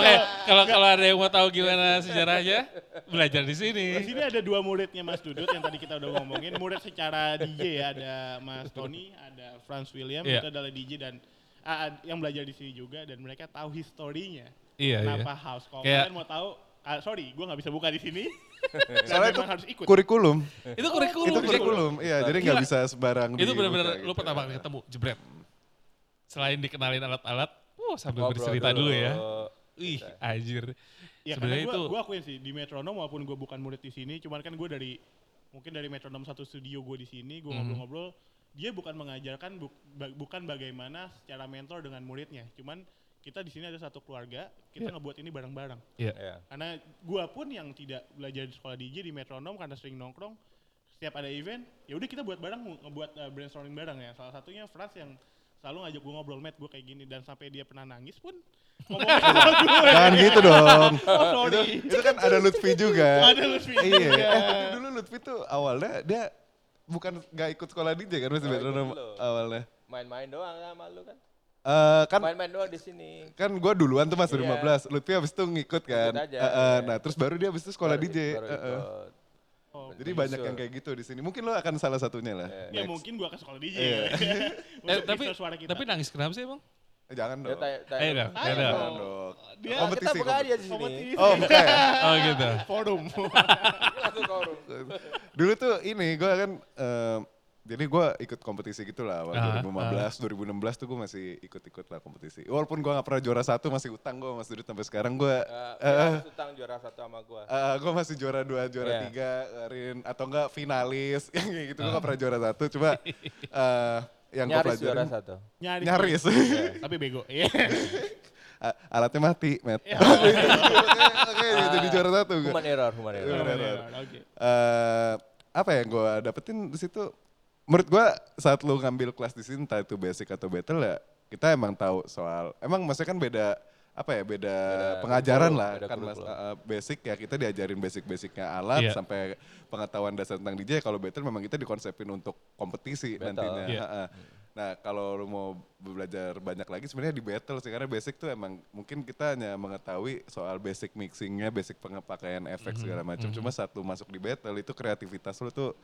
kalau kalau ada yang mau tahu gimana sejarahnya, belajar di sini. Di sini ada dua muridnya Mas Dudut yang tadi kita udah ngomongin. Murid secara DJ ya, ada Mas Tony, ada Franz William, Iya. itu adalah DJ dan ah, yang belajar di sini juga dan mereka tahu historinya. Iya, iya. Kenapa house? Kalau Kayak- kalian mau tahu, ah, sorry, gue nggak bisa buka di sini. Soalnya itu harus ikut. kurikulum. Itu kurikulum. itu kurikulum. Iya, jadi nggak bisa sembarang Itu benar-benar gitu. lo pertama kali ketemu, jebret. Selain dikenalin alat-alat, uh, sambil Ngobrol bercerita dulu ya. dulu. Ih, anjir. Ya Sebenarnya itu gue akuin sih di Metronom walaupun gue bukan murid di sini, cuman kan gue dari mungkin dari Metronom satu studio gue di sini, gue Mhm. ngobrol-ngobrol, dia bukan mengajarkan bu- ba- bukan bagaimana secara mentor dengan muridnya, cuman kita di sini ada satu keluarga, kita Iya. ngebuat ini bareng-bareng. Iya. ya Karena gue pun yang tidak belajar di sekolah DJ di Metronom karena sering nongkrong, setiap ada event, ya udah kita buat bareng ngebuat uh, brainstorming bareng ya. Salah satunya Franz yang selalu ngajak gue ngobrol, Matt gue kayak gini dan sampai dia pernah nangis pun. Jangan gitu dong. Oh, sorry. itu kan ada Lutfi juga. Ada Lutfi iya. Eh, tapi dulu Lutfi tuh awalnya dia bukan nggak ikut sekolah DJ kan Mas Oh, awalnya. main-main doang sama lu kan Eh, kan main-main doang di sini kan gue duluan tuh mas Iya. 15 Lutfi abis itu ngikut kan Ikut aja, Eh, eh, iya. nah terus baru dia abis itu sekolah Baru- DJ baru Eh, eh. Oh, jadi Bisa. banyak yang kayak gitu di sini mungkin lo akan salah satunya lah ya Next. mungkin gua ke sekolah DJ Iya. ya. Eh, tapi suara kita. tapi nangis kenapa sih emang? Eh, jangan Ya, dong tanya- tanya- Eh, dong, Ayo ya dong. jangan dong Dia- kita kompetisi buka aja di sini kompetisi. oh bukan ya Oh gitu. forum. langsung korum dulu tuh ini gue kan eh, jadi gue ikut kompetisi gitu lah awal Ah, 2015 2016 tuh gue masih ikut-ikut lah kompetisi walaupun gue gak pernah juara satu masih utang gue mas Dudut sampai sekarang gue Eh, Eh, eh. harus utang juara satu sama gua gue masih juara dua, juara Iya. tiga, Karin atau enggak finalis, yang kayak gitu gue Ah. gak pernah juara satu. Coba eh, yang gue nyaris juara pelajarin satu Nyaris. nyaris, Tapi bego. Iya. A- alatnya mati, Matt. Ya. Oke, jadi juara satu gue. human error human error Human error. Oke. Eh, apa yang gue dapetin di situ? Menurut gue saat lu ngambil kelas di sini, entah itu basic atau battle ya, kita emang tahu soal. Emang maksudnya kan beda apa ya beda, Beda pengajaran lah beda kan mas uh, basic ya kita diajarin basic-basicnya alat Iya. sampai pengetahuan dasar tentang DJ kalau battle memang kita dikonsepin untuk kompetisi Battle. nantinya Iya. Ha-ha. nah kalau lu mau belajar banyak lagi sebenarnya di battle sih karena basic tuh emang mungkin kita hanya mengetahui soal basic mixingnya basic pengepakaian efek segala macam cuma satu masuk di battle itu kreativitas lu tuh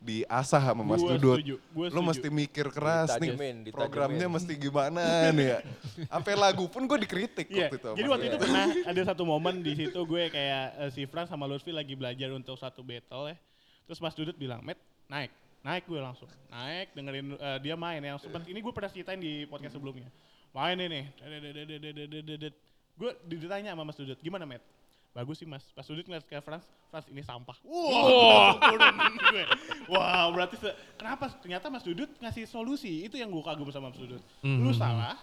diasah sama Mas Gua Dudut. setuju, gua Lu setuju. mesti mikir keras nih, Ditajemin, programnya mesti gimana nih ya. Sampai lagu pun gue dikritik Iya, waktu itu. sama jadi waktu itu pernah ada satu momen di situ gue kayak eh, si Frans sama Lutfi lagi belajar untuk satu battle ya. Terus Mas Dudut bilang, "Met, naik." Naik gue langsung. Naik dengerin eh, dia main yang sempat ini gue pernah ceritain di podcast sebelumnya. Main ini. Gue ditanya sama Mas Dudut, "Gimana, Met?" Bagus sih mas, Mas Dudut ngeliat ke Frans, Frans ini sampah. Wow, gue. Wow, berarti se- kenapa? Ternyata Mas Dudut ngasih solusi, itu yang gue kagum sama Mas Dudut. Lu salah,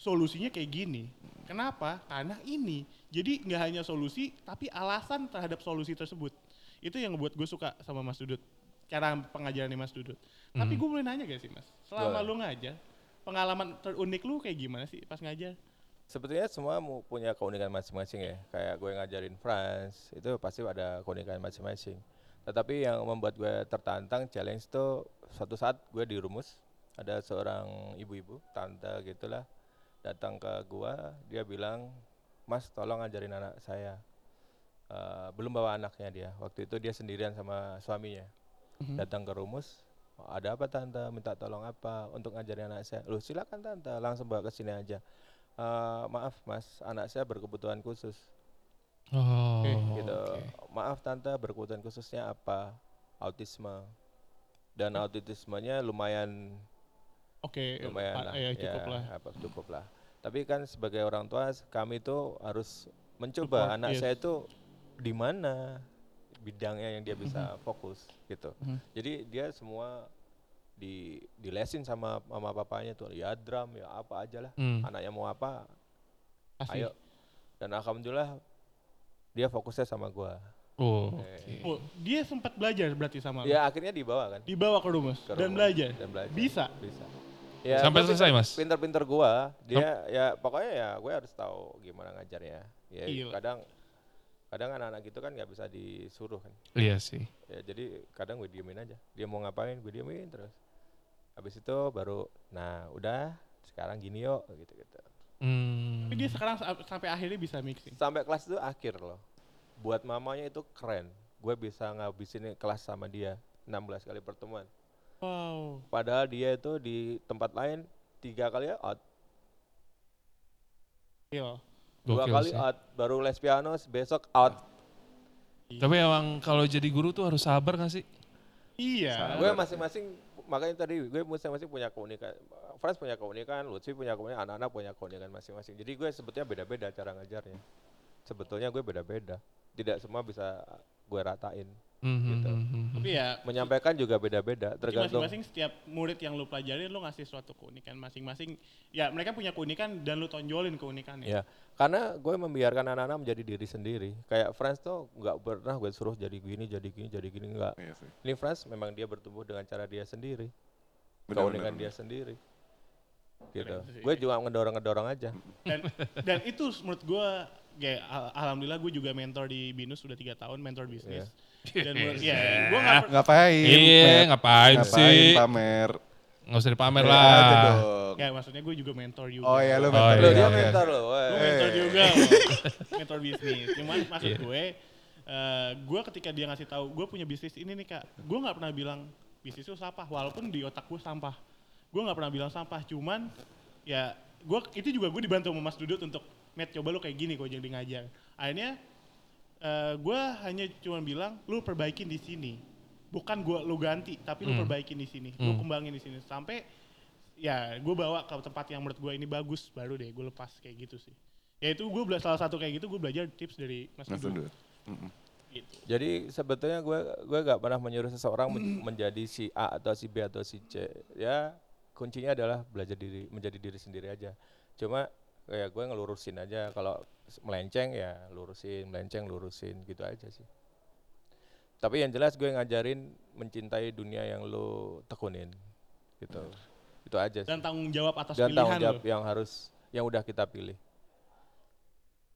solusinya kayak gini. Kenapa? Karena ini. Jadi nggak hanya solusi, tapi alasan terhadap solusi tersebut. Itu yang ngebuat gue suka sama Mas Dudut. Cara pengajarannya Mas Dudut. Tapi gue boleh nanya gak sih Mas? Selama Boleh. lu ngajar, pengalaman terunik lu kayak gimana sih pas ngajar? Sebetulnya semua mu- punya keunikan masing-masing ya. Kayak gue ngajarin France, itu pasti ada keunikan masing-masing. Tetapi yang membuat gue tertantang, challenge tuh suatu saat gue di rumus, ada seorang ibu-ibu, tante gitulah, datang ke gua, dia bilang, Mas tolong ngajarin anak saya. Eh, belum bawa anaknya dia, waktu itu dia sendirian sama suaminya. Datang ke rumus, "Oh, ada apa tante, minta tolong apa untuk ngajarin anak saya. Loh silakan tante, langsung bawa ke sini aja. "Eh, maaf mas, anak saya berkebutuhan khusus. Oh, gitu. Maaf tante, berkebutuhan khususnya apa? Autisme. Dan autismenya lumayan Oke, lumayan pa- lah. ya cukup lah. Apa, cukup lah. Tapi kan sebagai orang tua kami itu harus mencoba Support, anak yes. saya itu di mana bidangnya yang dia bisa Mm-hmm. fokus gitu. Jadi dia semua di dilesin sama mama papanya tuh ya drum ya apa aja lah. Hmm. Anaknya mau apa Asli. ayo. Dan alhamdulillah dia fokusnya sama gua. Oh, Eh, Oh, dia sempat belajar berarti sama lu? Ya akhirnya dibawa kan. Dibawa ke rumus ke dan rumah belajar. Dan belajar. Bisa. Bisa. Ya, Sampai selesai, pinter- Mas? Pinter-pinter gua, dia ya pokoknya ya gue harus tahu gimana ngajarnya. Ya Iya. kadang kadang anak-anak gitu kan nggak bisa disuruh kan. iya sih. Ya jadi kadang gue diemin aja. Dia mau ngapain gue diemin terus. Habis itu baru nah udah sekarang gini yuk gitu-gitu. Hmm. Tapi dia sekarang sa- sampai akhirnya bisa mixing. Sampai kelas itu akhir loh. Buat mamanya itu keren. Gue bisa ngabisin kelas sama dia 16 kali pertemuan. Wow. Padahal dia itu di tempat lain tiga kali out, Gil. dua Gokil kali sih. out, baru les piano besok out. Tapi emang kalau jadi guru tuh harus sabar gak sih? Iya. Gue masing-masing makanya tadi gue masing-masing punya keunikan. Frans punya keunikan, Lutfi punya keunikan, anak-anak punya keunikan masing-masing. Jadi gue sebetulnya beda-beda cara ngajarnya. Sebetulnya gue beda-beda. Tidak semua bisa gue ratain. Hmm, Gitu. hmm, hmm. Tapi ya Menyampaikan juga beda-beda, tergantung. masing-masing setiap murid yang lu pelajarin lu ngasih suatu keunikan masing-masing. Ya mereka punya keunikan dan lu tonjolin keunikannya. Ya, karena gue membiarkan anak-anak menjadi diri sendiri. Kayak Frans tuh nggak pernah gue suruh jadi gini, jadi gini, jadi gini nggak. Iya sih. Ini Frans memang dia bertumbuh dengan cara dia sendiri, Benar, keunikan benar, dia sendiri. Gitu. Gue juga ngedorong-ngedorong aja. Dan dan itu menurut gua kayak al- alhamdulillah gue juga mentor di Binus sudah tiga tahun mentor bisnis. Dan menurut ya gua nggak per- Ngapain? Iya, Matt? ngapain, sih? pamer? Nggak usah dipamer Ya, lah. dong. ya maksudnya gue juga mentor juga. Oh iya lu Oh, mentor iya. Loh, juga. dia mentor weh. Gue mentor juga mentor bisnis. Cuman maksud Iya. gue, eh gue ketika dia ngasih tahu, gue punya bisnis ini nih kak. Gue nggak pernah bilang bisnis itu sampah, walaupun di otak gue sampah. Gue nggak pernah bilang sampah, cuman ya gue itu juga gue dibantu sama Mas Dudut untuk Matt coba lu kayak gini kok jadi ngajar. Akhirnya eh gue hanya cuma bilang lu perbaikin di sini. Bukan gue lu ganti, tapi lu Hmm. perbaikin di sini, lu Hmm. kembangin di sini sampai ya gue bawa ke tempat yang menurut gue ini bagus baru deh gue lepas kayak gitu sih ya itu gue bela- salah satu kayak gitu gue belajar tips dari Mas Mas Dudut. Mm-mm. gitu Jadi sebetulnya gue gue gak pernah menyuruh seseorang men- menjadi si A atau si B atau si C. Ya kuncinya adalah belajar diri menjadi diri sendiri aja. Cuma kayak gue ngelurusin aja kalau melenceng ya lurusin, melenceng lurusin gitu aja sih. Tapi yang jelas gue ngajarin mencintai dunia yang lo tekunin gitu. Itu aja sih. dan tanggung jawab atas Dan tanggung pilihan jawab lo yang harus yang udah kita pilih.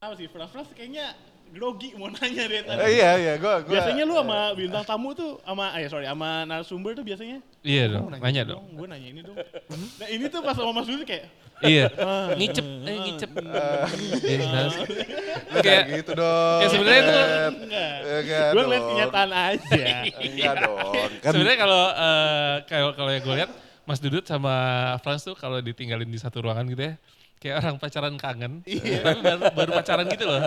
apa sih Frans kayaknya grogi mau nanya deh tadi. Eh, iya iya, gua gua Biasanya lu sama bintang tamu tuh sama eh sorry sama narasumber tuh biasanya Iya "Lu dong, nanya dong. Gue nanya ini dong. Nah ini tuh pas sama Mas Dudi kayak Iya. ngicep, eh ngicep. Iya, nah, Lu kayak gitu dong. ya sebenarnya Ed. Enggak. Enggak Gue ngeliat kenyataan aja. Enggak dong. Kan Sebenarnya kalau eh, kalau kalau yang gue lihat Mas Dudut sama Frans tuh kalau ditinggalin di satu ruangan gitu ya, kayak orang pacaran kangen, tapi baru, baru pacaran gitu loh.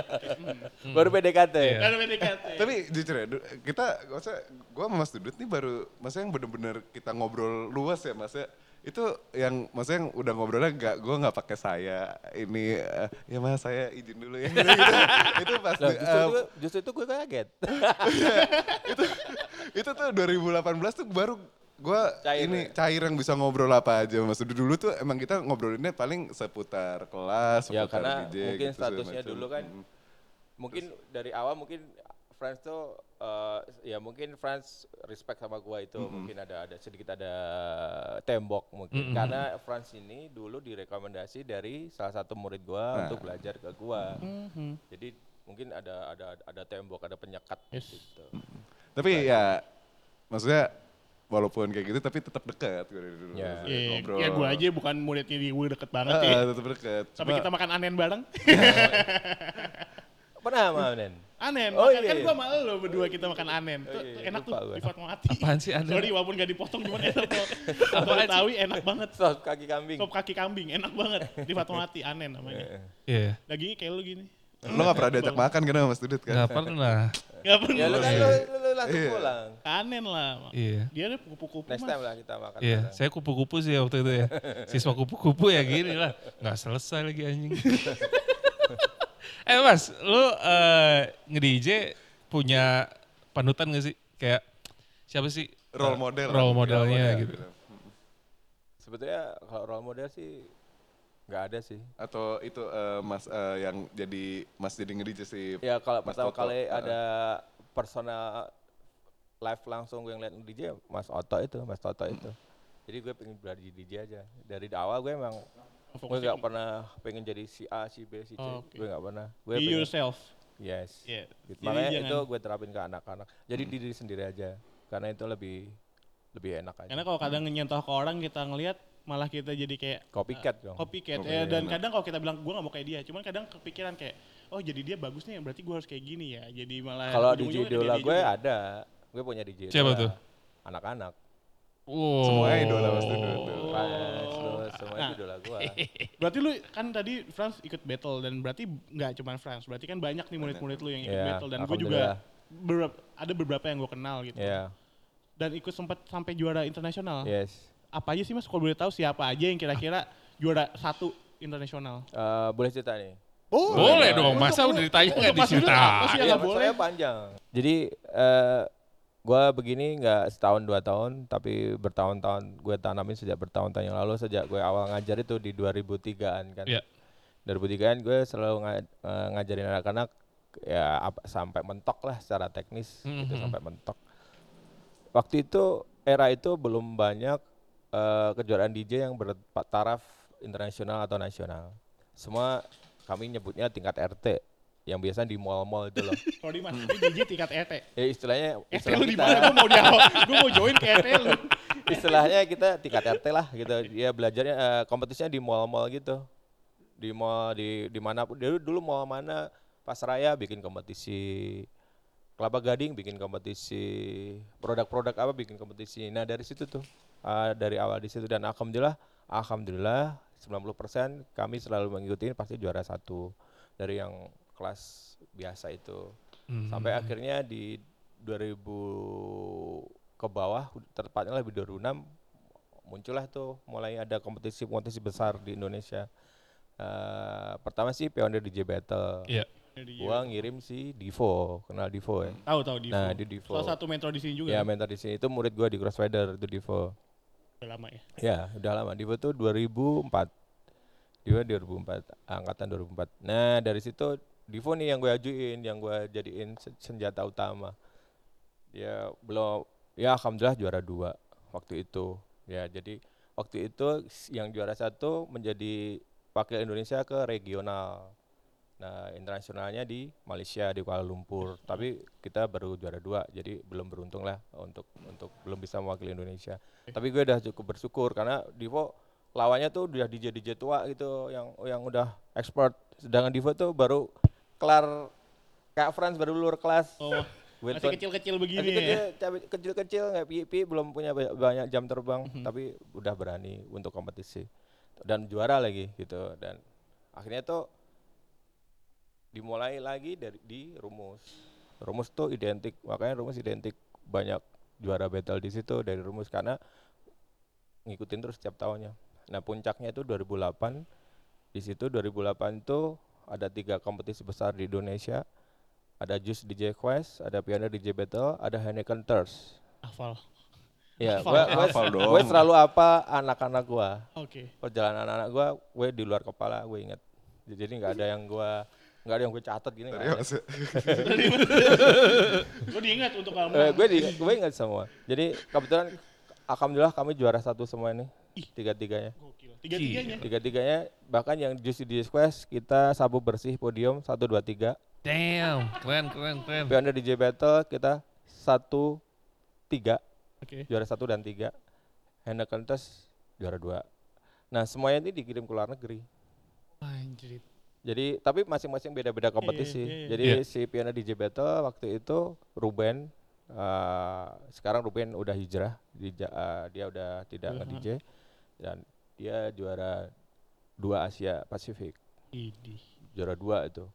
Baru PDKT. Iya. Kan PDKT. Tapi jujur ya, kita, maksudnya gue sama Mas Dudut nih baru, maksudnya yang bener-bener kita ngobrol luas ya maksudnya, itu yang maksudnya yang udah ngobrolnya gak, gue gak pakai saya, ini, eh, ya mas saya izin dulu ya, gitu, itu pas, di- justru, eh, itu, justru itu gue kaget. itu tuh 2018 tuh baru gue ini ya? cair yang bisa ngobrol apa aja mas dulu tuh emang kita ngobrolinnya paling seputar kelas, Ya, seputar karena DJ mungkin gitu, statusnya dulu kan Mm. mungkin dari awal mungkin Friends tuh eh, ya mungkin Friends respect sama gua itu mungkin ada ada sedikit ada tembok mungkin Mm-mm. karena Friends ini dulu direkomendasi dari salah satu murid gua Nah. untuk belajar ke gua Mhm. jadi mungkin ada ada ada tembok ada penyekat Yes. gitu Tapi ya maksudnya walaupun kayak gitu tapi tetap dekat gue dulu. Ya. Iya, ngobrol. ya gue aja bukan muridnya di gue deket banget Ah, ya. tetap dekat. Sampai kita makan anen bareng. pernah mau Nen Anen, Oh, makan, iya, kan iya. gua sama lo berdua kita makan anen. Tuh, iya, iya, enak lupa tuh gua. di Fatmawati. Apaan sih Anen? Sorry walaupun gak dipotong cuman enak Apaan sih? Betawi enak banget. sop kaki kambing Sop kaki kambing enak banget di Fatmawati anen namanya. Iya. Dagingnya kayak lu gini. Lo gak pernah diajak makan kan sama Mas Dudut kan? Nggak pernah. Gak pernah. ya lu kan lu, lu, langsung Iya. pulang Anen lah. Iya. Dia ada kupu-kupu next mas. time lah kita makan Iya, saya kupu-kupu sih waktu itu ya. Siswa kupu-kupu ya gini lah. Nggak selesai lagi anjing. eh mas, lu eh, nge-DJ punya panutan gak sih? Kayak siapa sih? Role model. Role lah. modelnya Role gitu. sebetulnya kalau role model sih nggak ada sih Atau itu eh, Mas eh, yang jadi Mas jadi nge-DJ sih. Ya kalau Mas pertama Toto, kali uh-uh. ada personal live langsung gue ngeliat DJ Mas Oto itu, Mas Toto itu. Jadi gue pengen belajar di DJ aja. Dari awal gue emang gue nggak pernah pengen jadi si A, si B, si C. Oh, oke. Gue nggak pernah. Gue Be pengen, yourself. yes. Iya. Gitu. Jadi Makanya jangan- itu gue terapin ke anak-anak. Jadi diri sendiri aja. Karena itu lebih lebih enak aja. Karena kalau kadang nyentuh ke orang kita ngelihat malah kita jadi kayak Copycat dong. copycat Oke, ya dan kadang kalau kita bilang gue gak mau kayak dia cuman kadang kepikiran kayak oh jadi dia bagus nih berarti gue harus kayak gini ya jadi malah Kalau kayak idola gue juga. ada. Gue punya DJ Siapa tuh? Anak-anak. Wow. Semuanya idola Mas Dudut. Oh. Semua Nah. itu idola gue. berarti lu kan tadi Frans ikut battle dan berarti nggak cuman Frans berarti kan banyak nih murid-murid lu yang ikut Iya, battle dan gue juga beberapa, ada beberapa yang gue kenal gitu Iya, dan ikut sempat sampai juara internasional yes. apa aja sih mas kalau boleh tahu siapa aja yang kira-kira juara satu internasional Eh, boleh cerita nih? oh Boleh dong, masa udah ditanya nggak diceritain? Iya, boleh saya panjang. Jadi eh gua begini nggak setahun dua tahun, tapi bertahun-tahun gue tanamin sejak bertahun-tahun yang lalu sejak gue awal ngajar itu di 2003-an kan. Iya. 2003-an gue selalu nga- eh, ngajarin anak-anak ya apa- sampai mentok lah secara teknis gitu Mhm. sampai mentok. Waktu itu era itu belum banyak eh, kejuaraan DJ yang bertaraf internasional atau nasional. Semua kami nyebutnya tingkat RT yang biasa di mall-mall itu loh. sorry mas ini DJ tingkat RT ya istilahnya istilah lu di mana? Gue mau jawab. Gue mau join ke RT lu. Istilahnya kita tingkat RT lah gitu. Dia belajarnya eh, kompetisinya di mall-mall gitu. Di mall di di mana dulu dulu mall mana? Pasraya bikin kompetisi. Kelapa Gading bikin kompetisi. Produk-produk apa bikin kompetisi. Nah, dari situ tuh eh, dari awal di situ. Dan alhamdulillah alhamdulillah 90% kami selalu mengikuti pasti juara satu. Dari yang kelas biasa itu. Hmm. Sampai akhirnya di 2000 ke bawah tepatnya lebih 2006 muncullah tuh mulai ada kompetisi-kompetisi besar di Indonesia. Eh, pertama sih Pioneer DJ Battle. Iya. Gua ngirim si Divo, kenal Divo ya. tahu tahu Divo Nah, di Divo. salah satu mentor di sini juga Ya, kan? mentor di sini itu murid gua di Crossfader itu Divo. udah lama ya Ya, udah lama. Divo tuh 2004. Divo 2004, angkatan 2004. Nah, dari situ Divo nih yang gue ajuin, yang gue jadiin se- senjata utama. Ya, belum ya alhamdulillah juara dua waktu itu. Ya, jadi waktu itu yang juara satu menjadi wakil Indonesia ke regional. Nah, internasionalnya di Malaysia di Kuala Lumpur. Tapi kita baru juara dua, jadi belum beruntung lah untuk untuk belum bisa mewakili Indonesia. Tapi gue udah cukup bersyukur karena Divo lawannya tuh udah DJ DJ tua gitu yang yang udah expert. Sedangkan Divo tuh baru kelar kayak Franz baru lulur kelas. Oh, masih kecil-kecil begini masih kecil, ya. kecil-kecil nggak pipi belum punya banyak, jam terbang, Mhm. tapi udah berani untuk kompetisi dan juara lagi gitu dan akhirnya tuh dimulai lagi dari di rumus. Rumus tuh identik, makanya rumus identik banyak juara battle di situ dari rumus karena ngikutin terus setiap tahunnya. Nah puncaknya itu 2008, di situ 2008 itu ada tiga kompetisi besar di Indonesia, ada Juice DJ Quest, ada Pioneer DJ Battle, ada Heineken Thirst. Hafal. Ya, dong. gua selalu apa anak-anak gua. Oke. Perjalanan anak gua, gue di luar kepala, gue inget. Jadi nggak ada yang gua nggak ada yang gue catat gini. nggak ada. Serius? Gue diingat untuk kamu. Eh, gue di, gue ingat semua. Jadi kebetulan alhamdulillah kami juara satu semua ini. Tiga-tiganya. Tiga-tiganya. Tiga-tiganya bahkan yang Juicy DJ Quest kita sabu bersih podium 1 2 3. Damn, keren keren keren. Pioneer DJ Battle kita satu tiga Oke. juara satu dan tiga. Heineken Test juara dua. Nah semuanya ini dikirim ke luar negeri. Anjir. Jadi tapi masing-masing beda-beda kompetisi. iya, iya. Jadi Iya. si Pioneer DJ Battle waktu itu Ruben eh, sekarang Ruben udah hijrah, di, Ja- eh, dia udah tidak Udah, nge-DJ dan dia juara dua Asia Pasifik, Idih. juara dua itu.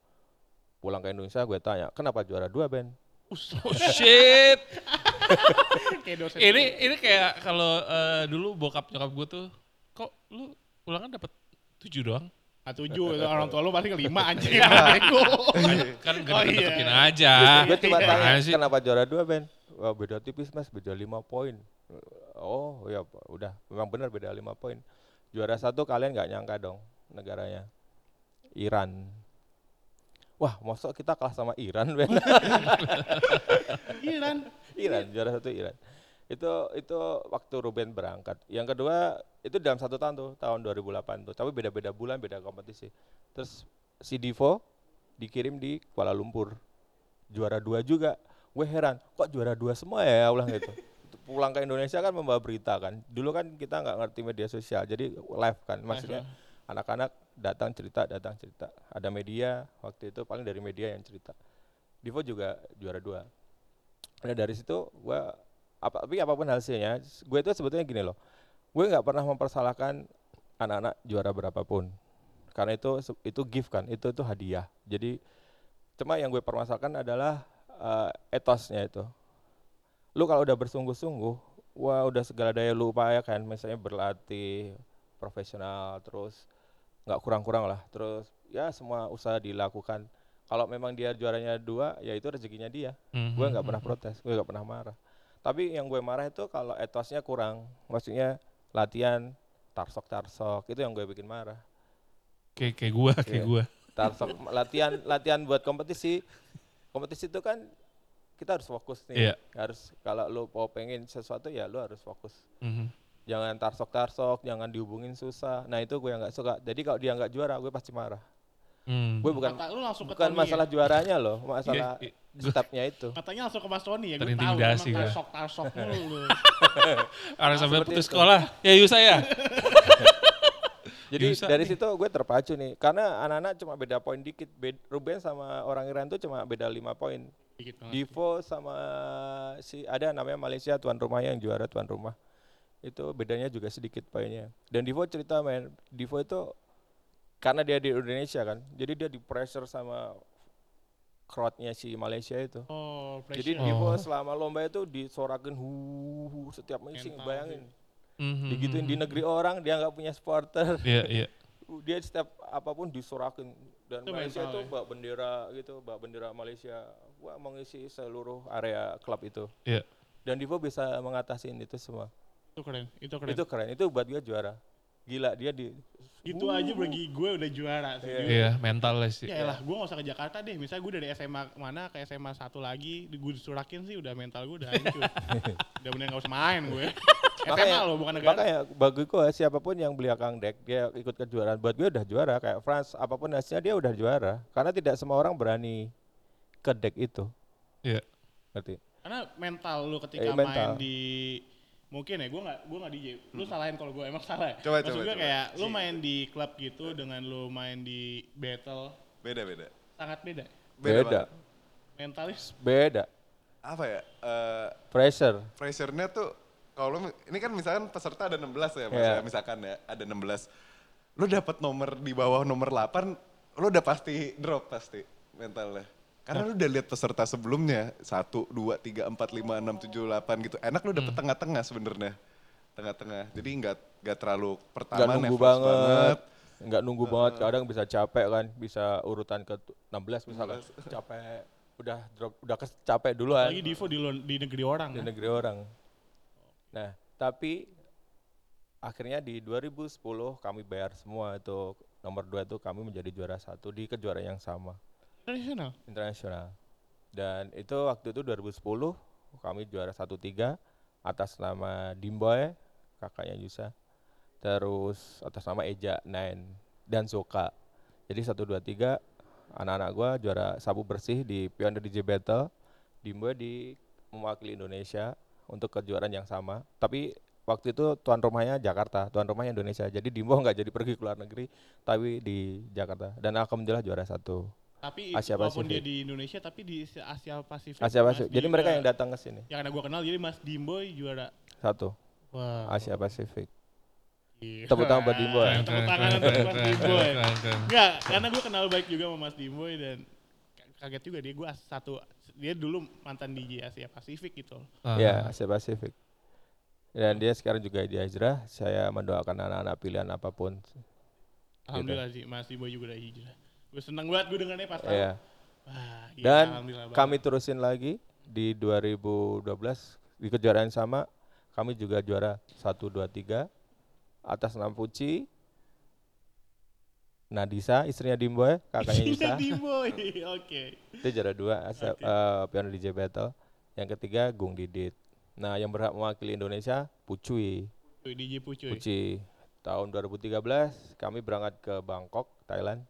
Pulang ke Indonesia gue tanya, kenapa juara dua Ben? Oh shit. Ini ini kayak kalau eh, dulu bokap nyokap gue tuh, kok lu ulangan dapat tujuh doang? Ah, tujuh, orang tua lu pasti kelima anjing. Iya. Kan gak Oh, iya. aja. gue cuma iya. tanya, kenapa juara dua Ben? Wah beda tipis mas, beda lima poin. Oh ya udah, memang benar beda lima poin. Juara satu kalian nggak nyangka dong negaranya. Iran. Wah, mosok kita kalah sama Iran, Ben? Iran. Iran, juara satu Iran. Itu itu waktu Ruben berangkat. Yang kedua itu dalam satu tahun tuh, tahun 2008 tuh. Tapi beda-beda bulan, beda kompetisi. Terus si Divo dikirim di Kuala Lumpur. Juara dua juga. Gue heran, kok juara dua semua ya ulang gitu. Pulang ke Indonesia kan membawa berita kan. Dulu kan kita nggak ngerti media sosial, jadi live kan. Maksudnya anak-anak datang cerita, datang cerita. Ada media, waktu itu paling dari media yang cerita. Divo juga juara dua. Nah dari situ gue apa tapi apa pun hasilnya, gue itu sebetulnya gini loh, gue nggak pernah mempersalahkan anak-anak juara berapapun, karena itu itu gift kan, itu itu hadiah. Jadi cuma yang gue permasalahkan adalah eh, etosnya itu. Lu kalau udah bersungguh-sungguh, wah udah segala daya lu upayakan, misalnya berlatih profesional, terus nggak kurang-kurang lah, terus ya semua usaha dilakukan. Kalau memang dia juaranya dua, ya itu rezekinya dia. Gue nggak pernah protes gue nggak pernah marah. Tapi yang gue marah itu kalau etosnya kurang maksudnya latihan tarsok tarsok itu yang gue bikin marah. Kayak kayak gua, kayak gua. tarsok latihan latihan buat kompetisi. Kompetisi itu kan kita harus fokus nih Iya. harus kalau lo mau pengen sesuatu ya lo harus fokus Mhm. jangan tarsok tarsok jangan dihubungin susah nah itu gue yang nggak suka jadi kalau dia nggak juara gue pasti marah Hmm. gue bukan Kata lu langsung ke bukan Tony masalah ya? juaranya loh masalah Iya, stepnya itu Katanya langsung ke Mas Tony ya, gue tahu emang gua. tarsok-tarsok mulu. Orang sampai seperti putus itu. sekolah, ya yuk saya. Jadi Bisa dari nih. situ gue terpacu nih, karena anak-anak cuma beda poin dikit. Bed- Ruben sama orang Iran tuh cuma beda lima poin. Divo sama si ada namanya Malaysia tuan rumahnya yang juara tuan rumah. Itu bedanya juga sedikit poinnya. Dan Divo cerita men, Divo itu karena dia di Indonesia kan, jadi dia di pressure sama crowdnya si Malaysia itu. Oh, Jadi pressure. Divo Oh. selama lomba itu disorakin hu, hu setiap Mental bayangin. Mhm. Digituin di negeri orang dia nggak punya supporter Iya, iya. dia setiap apa pun disorakin dan Itu Malaysia itu ya. bawa bendera gitu bawa bendera Malaysia wah mengisi seluruh area klub itu Iya. dan Divo bisa mengatasi itu semua Itu keren, itu keren. itu keren itu buat dia juara gila dia di Itu aja bagi gue udah juara sih. Iya. Iya, mental lah sih. Ya elah, gue gak usah ke Jakarta deh. Misalnya gue dari SMA mana ke SMA satu lagi, gue disurakin sih udah mental gue udah hancur. udah bener gak usah main gue. SMA loh, bukan negara. Makanya bagi gue siapa pun yang beli akang deck dia ikut kejuaraan buat gue udah juara kayak France apa pun hasilnya dia udah juara karena tidak semua orang berani ke deck itu. Iya. Ngerti? Karena mental lu ketika Eh, mental. main di mungkin ya gue nggak gue nggak DJ lu salahin kalau gue emang salah ya. Coba, maksud coba, gue coba. kayak lu main di klub gitu dengan lu main di battle Beda beda. sangat beda Beda. banget. mentalis Beda. Apa ya? eh Pressure. pressure-nya tuh kalau lu- ini kan misalkan peserta ada 16 ya Mas Iya. ya, misalkan ya ada 16. Lu dapat nomor di bawah nomor 8, lu udah pasti drop pasti mentalnya. Karena lu udah lihat peserta sebelumnya, 1, 2, 3, 4, 5, 6, 7, 8 gitu. Enak lu dapet tengah-tengah sebenarnya. Tengah-tengah. Jadi nggak nggak terlalu Nggak pertama nunggu nervous banget. Nggak nunggu banget kadang bisa capek kan, bisa urutan ke tu- 16 misalnya. Capek udah drop udah capek duluan lagi Divo di, di negeri orang di kan? negeri orang. Nah, tapi akhirnya di 2010 kami bayar semua itu nomor dua itu kami menjadi juara satu di kejuaraan yang sama tradisional internasional. Dan itu waktu itu 2010 kami juara satu tiga atas nama Dimboy kakaknya Yusa. Terus atas nama Eja Nine dan Soka. Jadi satu dua tiga anak-anak gua juara sabu bersih di Pioneer DJ Battle. Dimboy di mewakili Indonesia untuk kejuaraan yang sama. Tapi waktu itu tuan rumahnya Jakarta, tuan rumahnya Indonesia. Jadi Dimbo nggak jadi pergi ke luar negeri, tapi di Jakarta. Dan alhamdulillah juara satu. Tapi Asia walaupun dia Pasifik. di Indonesia tapi di Asia Pasifik Asia Pasifik. Di- Jadi mereka yang datang ke sini. yang ada gue kenal jadi Mas Dimboy juara Satu. wah Asia Pasifik. gila. Tepuk tangan buat Dimboy. Keren, tepuk tangan untuk Mas Dimboy. Enggak, karena gue kenal baik juga sama Mas Dimboy dan kaget juga dia gue satu dia dulu mantan DJ Asia Pasifik gitu. Ah. Ya, Asia Pasifik. Dan dia sekarang juga di Hijrah. Saya mendoakan anak-anak pilihan apa pun. Alhamdulillah sih Mas Dimboy juga udah hijrah. Gue seneng banget gue dengarnya pas tahu. Ya. Wah, gila, Dan kami terusin lagi di 2012 di kejuaraan sama. Kami juga juara 1 2 3 atas nama Puci. Nadisa, istrinya Dimboy, kakaknya Gila Isa. Dimboy. Oke. Itu juara dua, Asa- Oke. eh, Piano DJ Battle. Yang ketiga Gung Didit. Nah, yang berhak mewakili Indonesia Pucui. Tuh DJ Pucuy. Puci. Tahun 2013 kami berangkat ke Bangkok, Thailand.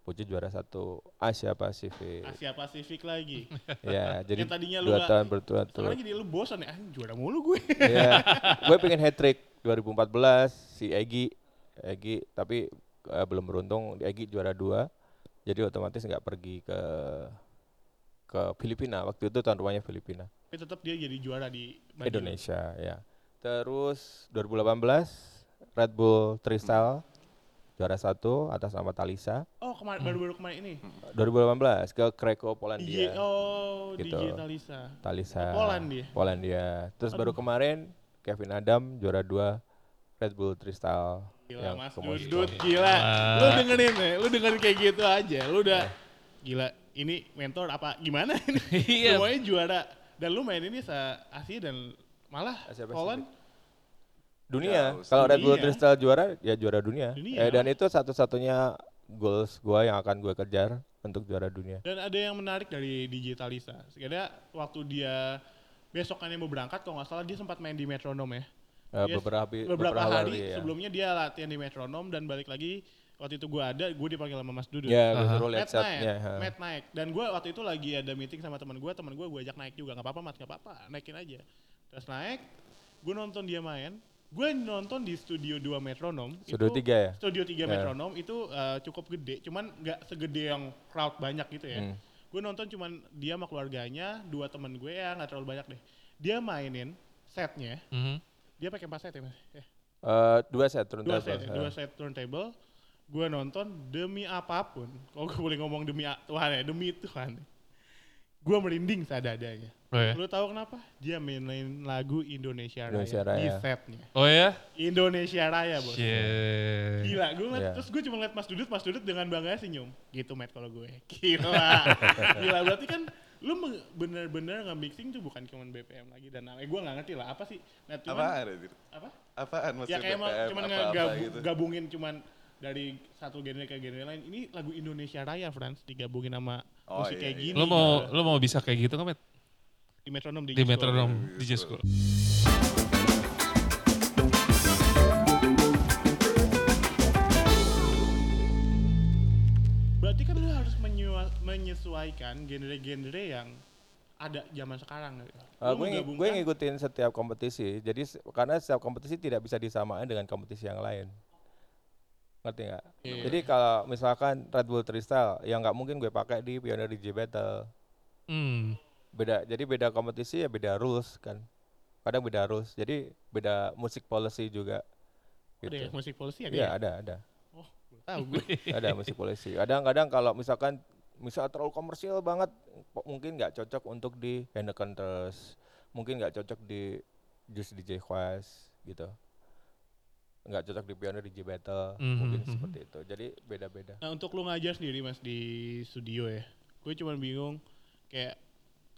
Puci juara satu Asia Pasifik. Asia Pasifik lagi. ya, jadi Yang tadinya lu dua nggak- tahun Sekarang berturut-turut. jadi lu bosan ya, ah, juara mulu gue. ya, gue pengen hat trick 2014 si Egi, Egi tapi eh, belum beruntung Egi juara dua, jadi otomatis nggak pergi ke ke Filipina. Waktu itu tuan rumahnya Filipina. Tapi tetap dia jadi juara di. Indonesia ya. Terus 2018 Red Bull Tristal juara satu atas nama Talisa. Oh, kemarin baru-baru kemarin ini. 2018 ke Krakow DJ, Polandia. oh, Gitu. DJ Talisa. Talisa. Polandia. Polandia. Terus baru kemarin Kevin Adam juara dua Red Bull Tristal Gila mas ke Moskow. Dudut, gila. Lu dengerin ya, lu dengerin kayak gitu aja. Lu udah, gila ini mentor apa gimana ini? Iya. Semuanya juara. Dan lu main ini se Asia dan malah Asia. Poland. Dunia. Kalau Red Bull. Tristal juara ya juara dunia. Dunia. Eh, dan itu satu-satunya goals gua yang akan gue kejar untuk juara dunia. Dan ada yang menarik dari DJ Talisa. Sebenarnya waktu dia besokannya mau berangkat, kalau nggak salah dia sempat main di metronom ya. Eh, Dia beberapa beberapa, hari ya. sebelumnya dia latihan di metronom dan balik lagi waktu itu gue ada, gue dipanggil sama Mas Dudut. Ya, gue Aha. suruh lihat naik, ha. Matt naik. Dan gue waktu itu lagi ada meeting sama teman gue, teman gue gue ajak naik juga, nggak apa-apa mas, nggak apa-apa, naikin aja. Terus naik, gue nonton dia main, gue nonton di studio 2 metronom. Studio itu- tiga ya? Studio 3 Ya. metronom itu eh, cukup gede, cuman nggak segede yang crowd banyak gitu ya. Hmm. Gue nonton cuman dia sama keluarganya, dua temen gue ya nggak terlalu banyak deh. Dia mainin setnya, Mhm. dia pakai empat set ya mas? Eh, Eh, dua set turun dua table. set, ya, dua set turntable. Gue nonton demi apa pun, kalau gue boleh ngomong demi Tuhan ya, demi Tuhan. Gue merinding sadadanya. Oh ya? Lu tahu kenapa? Dia mainin lagu Indonesia Raya, Indonesia di Raya. setnya. Oh ya? Indonesia Raya bos. Shit. Gila, gue ngeliat, Iya. terus gue cuma ngeliat Mas Dudut, Mas Dudut dengan bangga senyum. Gitu Matt kalau gue. Gila. Gila, berarti kan lu meng- bener-bener nge-mixing tuh bukan cuma BPM lagi dan eh, gue gak ngerti lah apa sih. Nah, cuman, Apaan apa? Apaan Ya maksudnya kayak emang BPM, cuman apa-apa ngegabu- gitu. gabungin cuman dari satu genre ke genre lain. Ini lagu Indonesia Raya, Frans, digabungin sama Oh, musik iya, kayak iya. gini. Lu mau lu mau bisa kayak gitu kan, Met? di metronom di, di metronom iya, di iya. School. Berarti kan lu harus menyesuaikan genre-genre yang ada zaman sekarang. Uh, gue, gue ngikutin setiap kompetisi, jadi karena setiap kompetisi tidak bisa disamain dengan kompetisi yang lain. Ngerti nggak? Yeah. Jadi kalau misalkan Red Bull Tristel yang nggak mungkin gue pakai di Pioneer DJ Battle. Mm. Beda, jadi beda kompetisi ya beda rules kan. Kadang beda rules, jadi beda musik policy juga. Ada ya Gitu. musik polisi ada Iya ya? ada, ada. Oh, tahu gue. ada musik polisi. Kadang-kadang kalau misalkan misal terlalu komersial banget, mungkin nggak cocok untuk di Heineken terus, mungkin nggak cocok di Just DJ Quest gitu, nggak cocok di Pioneer DJ Battle, Mhm, mungkin mhm. seperti itu. Jadi beda-beda. Nah untuk lu ngajar sendiri mas di studio ya, gue cuman bingung kayak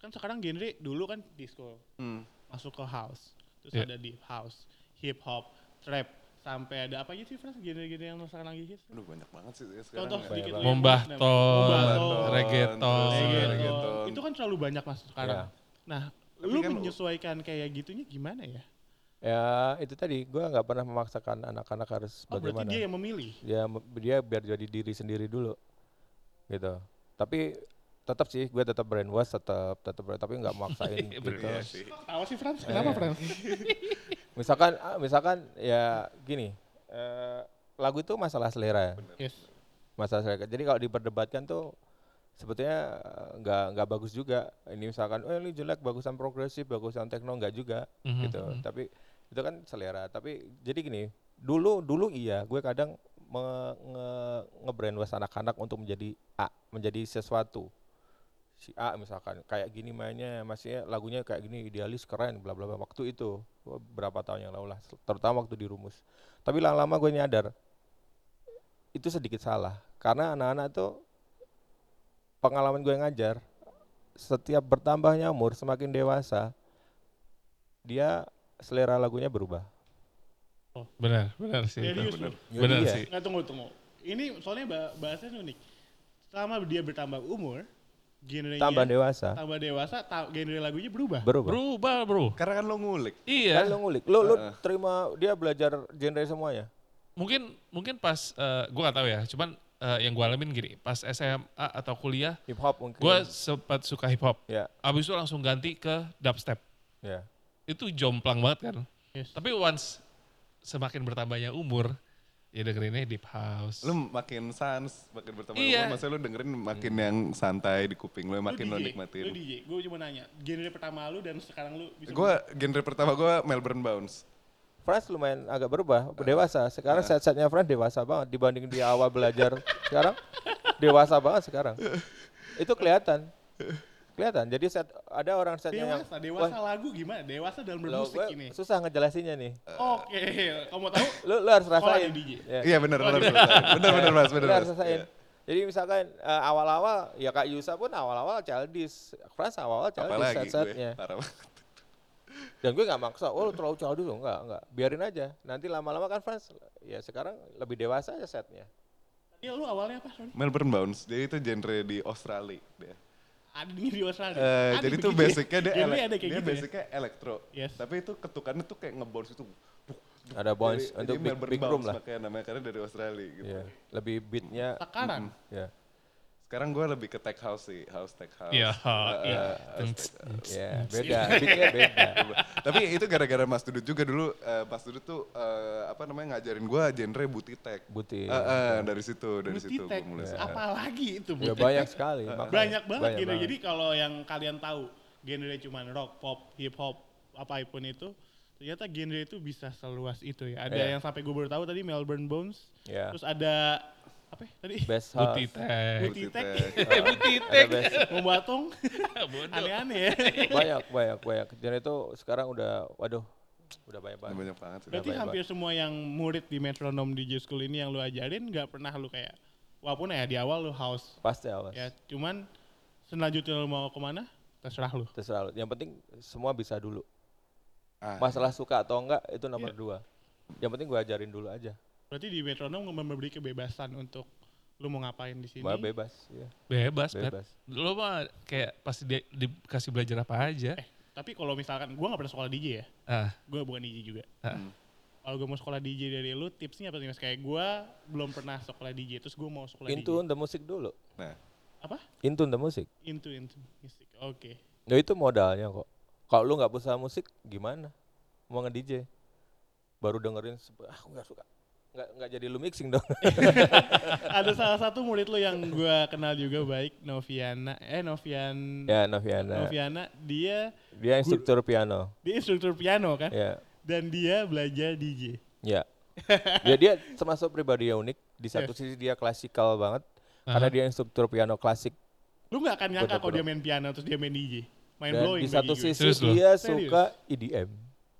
kan sekarang genre dulu kan disco Hmm. masuk ke house, terus Iya. ada deep house, hip hop, trap, sampai ada apa aja sih Frans genre-genre yang sekarang lagi hits? Aduh banyak banget sih ya sekarang. Contoh ya. sedikit Mombaton, mau- Mombaton, reggaeton. Itu kan terlalu banyak mas sekarang. Iya. Nah, Tapi lu kan- menyesuaikan kayak gitunya gimana ya? Ya itu tadi, gue nggak pernah memaksakan anak-anak harus Oh berarti bagaimana. dia yang memilih. dia me- dia biar jadi diri sendiri dulu gitu tapi tetap sih gue tetap brainwash tetap tetap tapi nggak maksain gitu Iya sih. Tahu sih Frans, kenapa Iya. Frans? misalkan ah, misalkan ya gini eh, lagu itu masalah selera ya Yes. masalah selera jadi kalau diperdebatkan tuh sebetulnya eh, nggak nggak bagus juga ini misalkan oh ini jelek bagusan progresif bagusan tekno nggak juga Mhm, gitu mhm. tapi itu kan selera tapi jadi gini dulu dulu iya gue kadang me- nge nge-brainwash anak-anak untuk menjadi A menjadi sesuatu si A misalkan kayak gini mainnya masih lagunya kayak gini idealis keren bla bla bla waktu itu berapa tahun yang lalu lah terutama waktu di rumus tapi lama-lama gue nyadar itu sedikit salah karena anak-anak tuh pengalaman gue ngajar setiap bertambahnya umur semakin dewasa dia selera lagunya berubah Benar, benar sih. Serius bener. lu. Benar Iya. sih. Nggak tunggu tunggu. Ini soalnya ba- bahasanya unik. Selama dia bertambah umur, genrenya tambah dewasa tambah dewasa, ta- genre lagunya berubah. berubah Berubah, bro. Karena kan lo ngulik. kan Iya. lu ngulik lu lu Heeh. terima dia belajar genre semuanya Mungkin mungkin pas eh, gua gak tahu ya, cuman eh, yang gua alamin gini, pas SMA atau kuliah, hip hop mungkin gua sempat suka hip hop. ya Abis itu langsung ganti ke dubstep. ya Itu jomplang banget kan. Yes. Tapi once semakin bertambahnya umur, ya dengerinnya deep house. Lu makin sans, makin bertambah Iya. umur, maksudnya lu dengerin makin yang santai di kuping lu, Lu makin lu DJ, Lu nikmatin. DJ, gue cuma nanya, genre pertama lu dan sekarang lu bisa Gue genre pertama gue Melbourne Bounce. Franz lumayan agak berubah dewasa sekarang set-setnya Franz dewasa banget dibanding di awal belajar sekarang dewasa banget sekarang itu kelihatan kelihatan jadi set ada orang setnya yang dewasa, dewasa lagu gimana? Dewasa dalam bermusik gue ini. susah ngejelasinnya nih Oke, kamu mau tahu? lu, lu harus rasain di DJ. Ya. Iya benar benar benar benar mas benar Lu harus rasain Iya. jadi misalkan eh, awal-awal ya kak Yusa pun awal-awal childish Franz awal-awal childish set-setnya dan gue nggak maksa oh lu terlalu childish loh enggak enggak biarin aja nanti lama-lama kan Franz ya sekarang lebih dewasa aja setnya Iya, lu awalnya apa? Sorry. Melbourne Bounce, jadi itu genre di Australia. Dia. Ada di Australia. Eh, Ada jadi tuh ya? basicnya dia, elek- ada kayak dia gitu ya? basicnya elektro. Yes. Tapi itu ketukannya tuh kayak nge-bounce itu. ada bounce untuk big, big room lah Makanya namanya karena dari Australia gitu. Iya, lebih beatnya Sekarang. ya Sekarang gue lebih ke tech house sih, house tech house. Iya, Eh, iya. eh, house tech- ya beda beatnya beda Tapi itu gara-gara Mas Dudut juga dulu. eh, Mas Dudut tuh eh, apa namanya ngajarin gue genre booty tech. buti Eh, eh, dari situ, dari Booty situ gue mulai. Ya. suka. Apalagi itu ya booty banyak tech. sekali makanya. Banyak banget Banyak genre. Jadi kalau yang kalian tahu genre cuman rock, pop, hip hop, apa pun itu, ternyata genre itu bisa seluas itu ya. Ada Iya. yang sampai gue baru tahu tadi Melbourne Bones, ya terus ada apa ya tadi? best house. Eh, ada tech. best Membatong, Bodoh. aneh-aneh ya. banyak banyak banyak genre itu sekarang udah waduh udah banyak banget Banyak banget sih. Berarti banyak hampir semua yang murid di Metronom DJ School ini yang lu ajarin nggak pernah lu kayak, walaupun ya di awal lu house, pasti awas ya cuman selanjutnya lu mau ke mana, terserah lu. terserah lu. yang penting semua bisa dulu Ah, masalah suka atau enggak itu nomor Iya. dua yang penting gue ajarin dulu aja Berarti di Metronom memberi kebebasan untuk lu mau ngapain di sini. Bah, bebas ya. Bebas, bebas Lo mah kayak pasti di, dikasih belajar apa aja. Eh, tapi kalau misalkan gua nggak pernah sekolah DJ ya, Ah, gua bukan DJ juga. ah. Kalau gua mau sekolah DJ dari lu, tipsnya apa sih mas? Kayak gua belum pernah sekolah DJ, terus gua mau sekolah into DJ. the musik dulu Nah, apa? Into the musik. Into into music. Oke. Ya itu modalnya kok. Kalau lu nggak bisa musik gimana? Mau nge-DJ? Baru dengerin, ah, aku nggak suka. Nggak nggak jadi lu mixing dong. Ada salah satu murid lo yang gua kenal juga baik, Noviana. Eh Novian ya Noviana. Noviana, dia Dia instruktur piano. dia instruktur piano kan? Ya. Dan dia belajar DJ. Ya. ya dia termasuk pribadi yang unik. Di satu Yes. sisi dia klasikal banget karena dia instruktur piano klasik. Lu nggak akan nyangka kalau dia main piano terus dia main DJ. Main Dan blowing di satu gue. sisi dia Serius. suka EDM.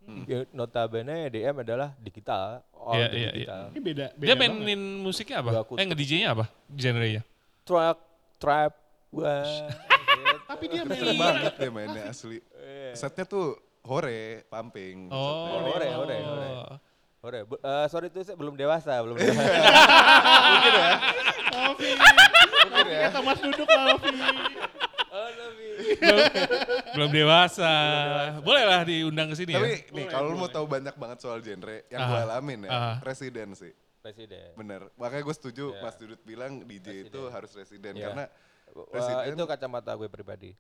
Ya, notabene EDM adalah digital, all Iya, the iya, iya. digital. Ini beda, beda Dia banget. mainin musiknya apa? Kutub. Eh nge-DJ-nya apa? Genre-nya? Truck, trap, wah. gitu. Tapi dia main Keren banget dia mainnya asli. Iya. Setnya tuh hore, pumping. Oh. Ore, ore, ore. Ore, bu- eh, sorry itu saya belum dewasa, belum dewasa. Novi. Novi kata Mas duduk Novi. oh, Novi. Belum, belum dewasa. Boleh lah diundang ke sini Tapi ya. nih kalau lu mau tahu banyak banget soal genre yang gue alamin ya, Ah. residen sih. Presiden. Bener. Makanya gue setuju Iya. Mas Dudut bilang DJ itu Residen. harus residen Iya. karena Wah, Presiden- itu kacamata gue pribadi.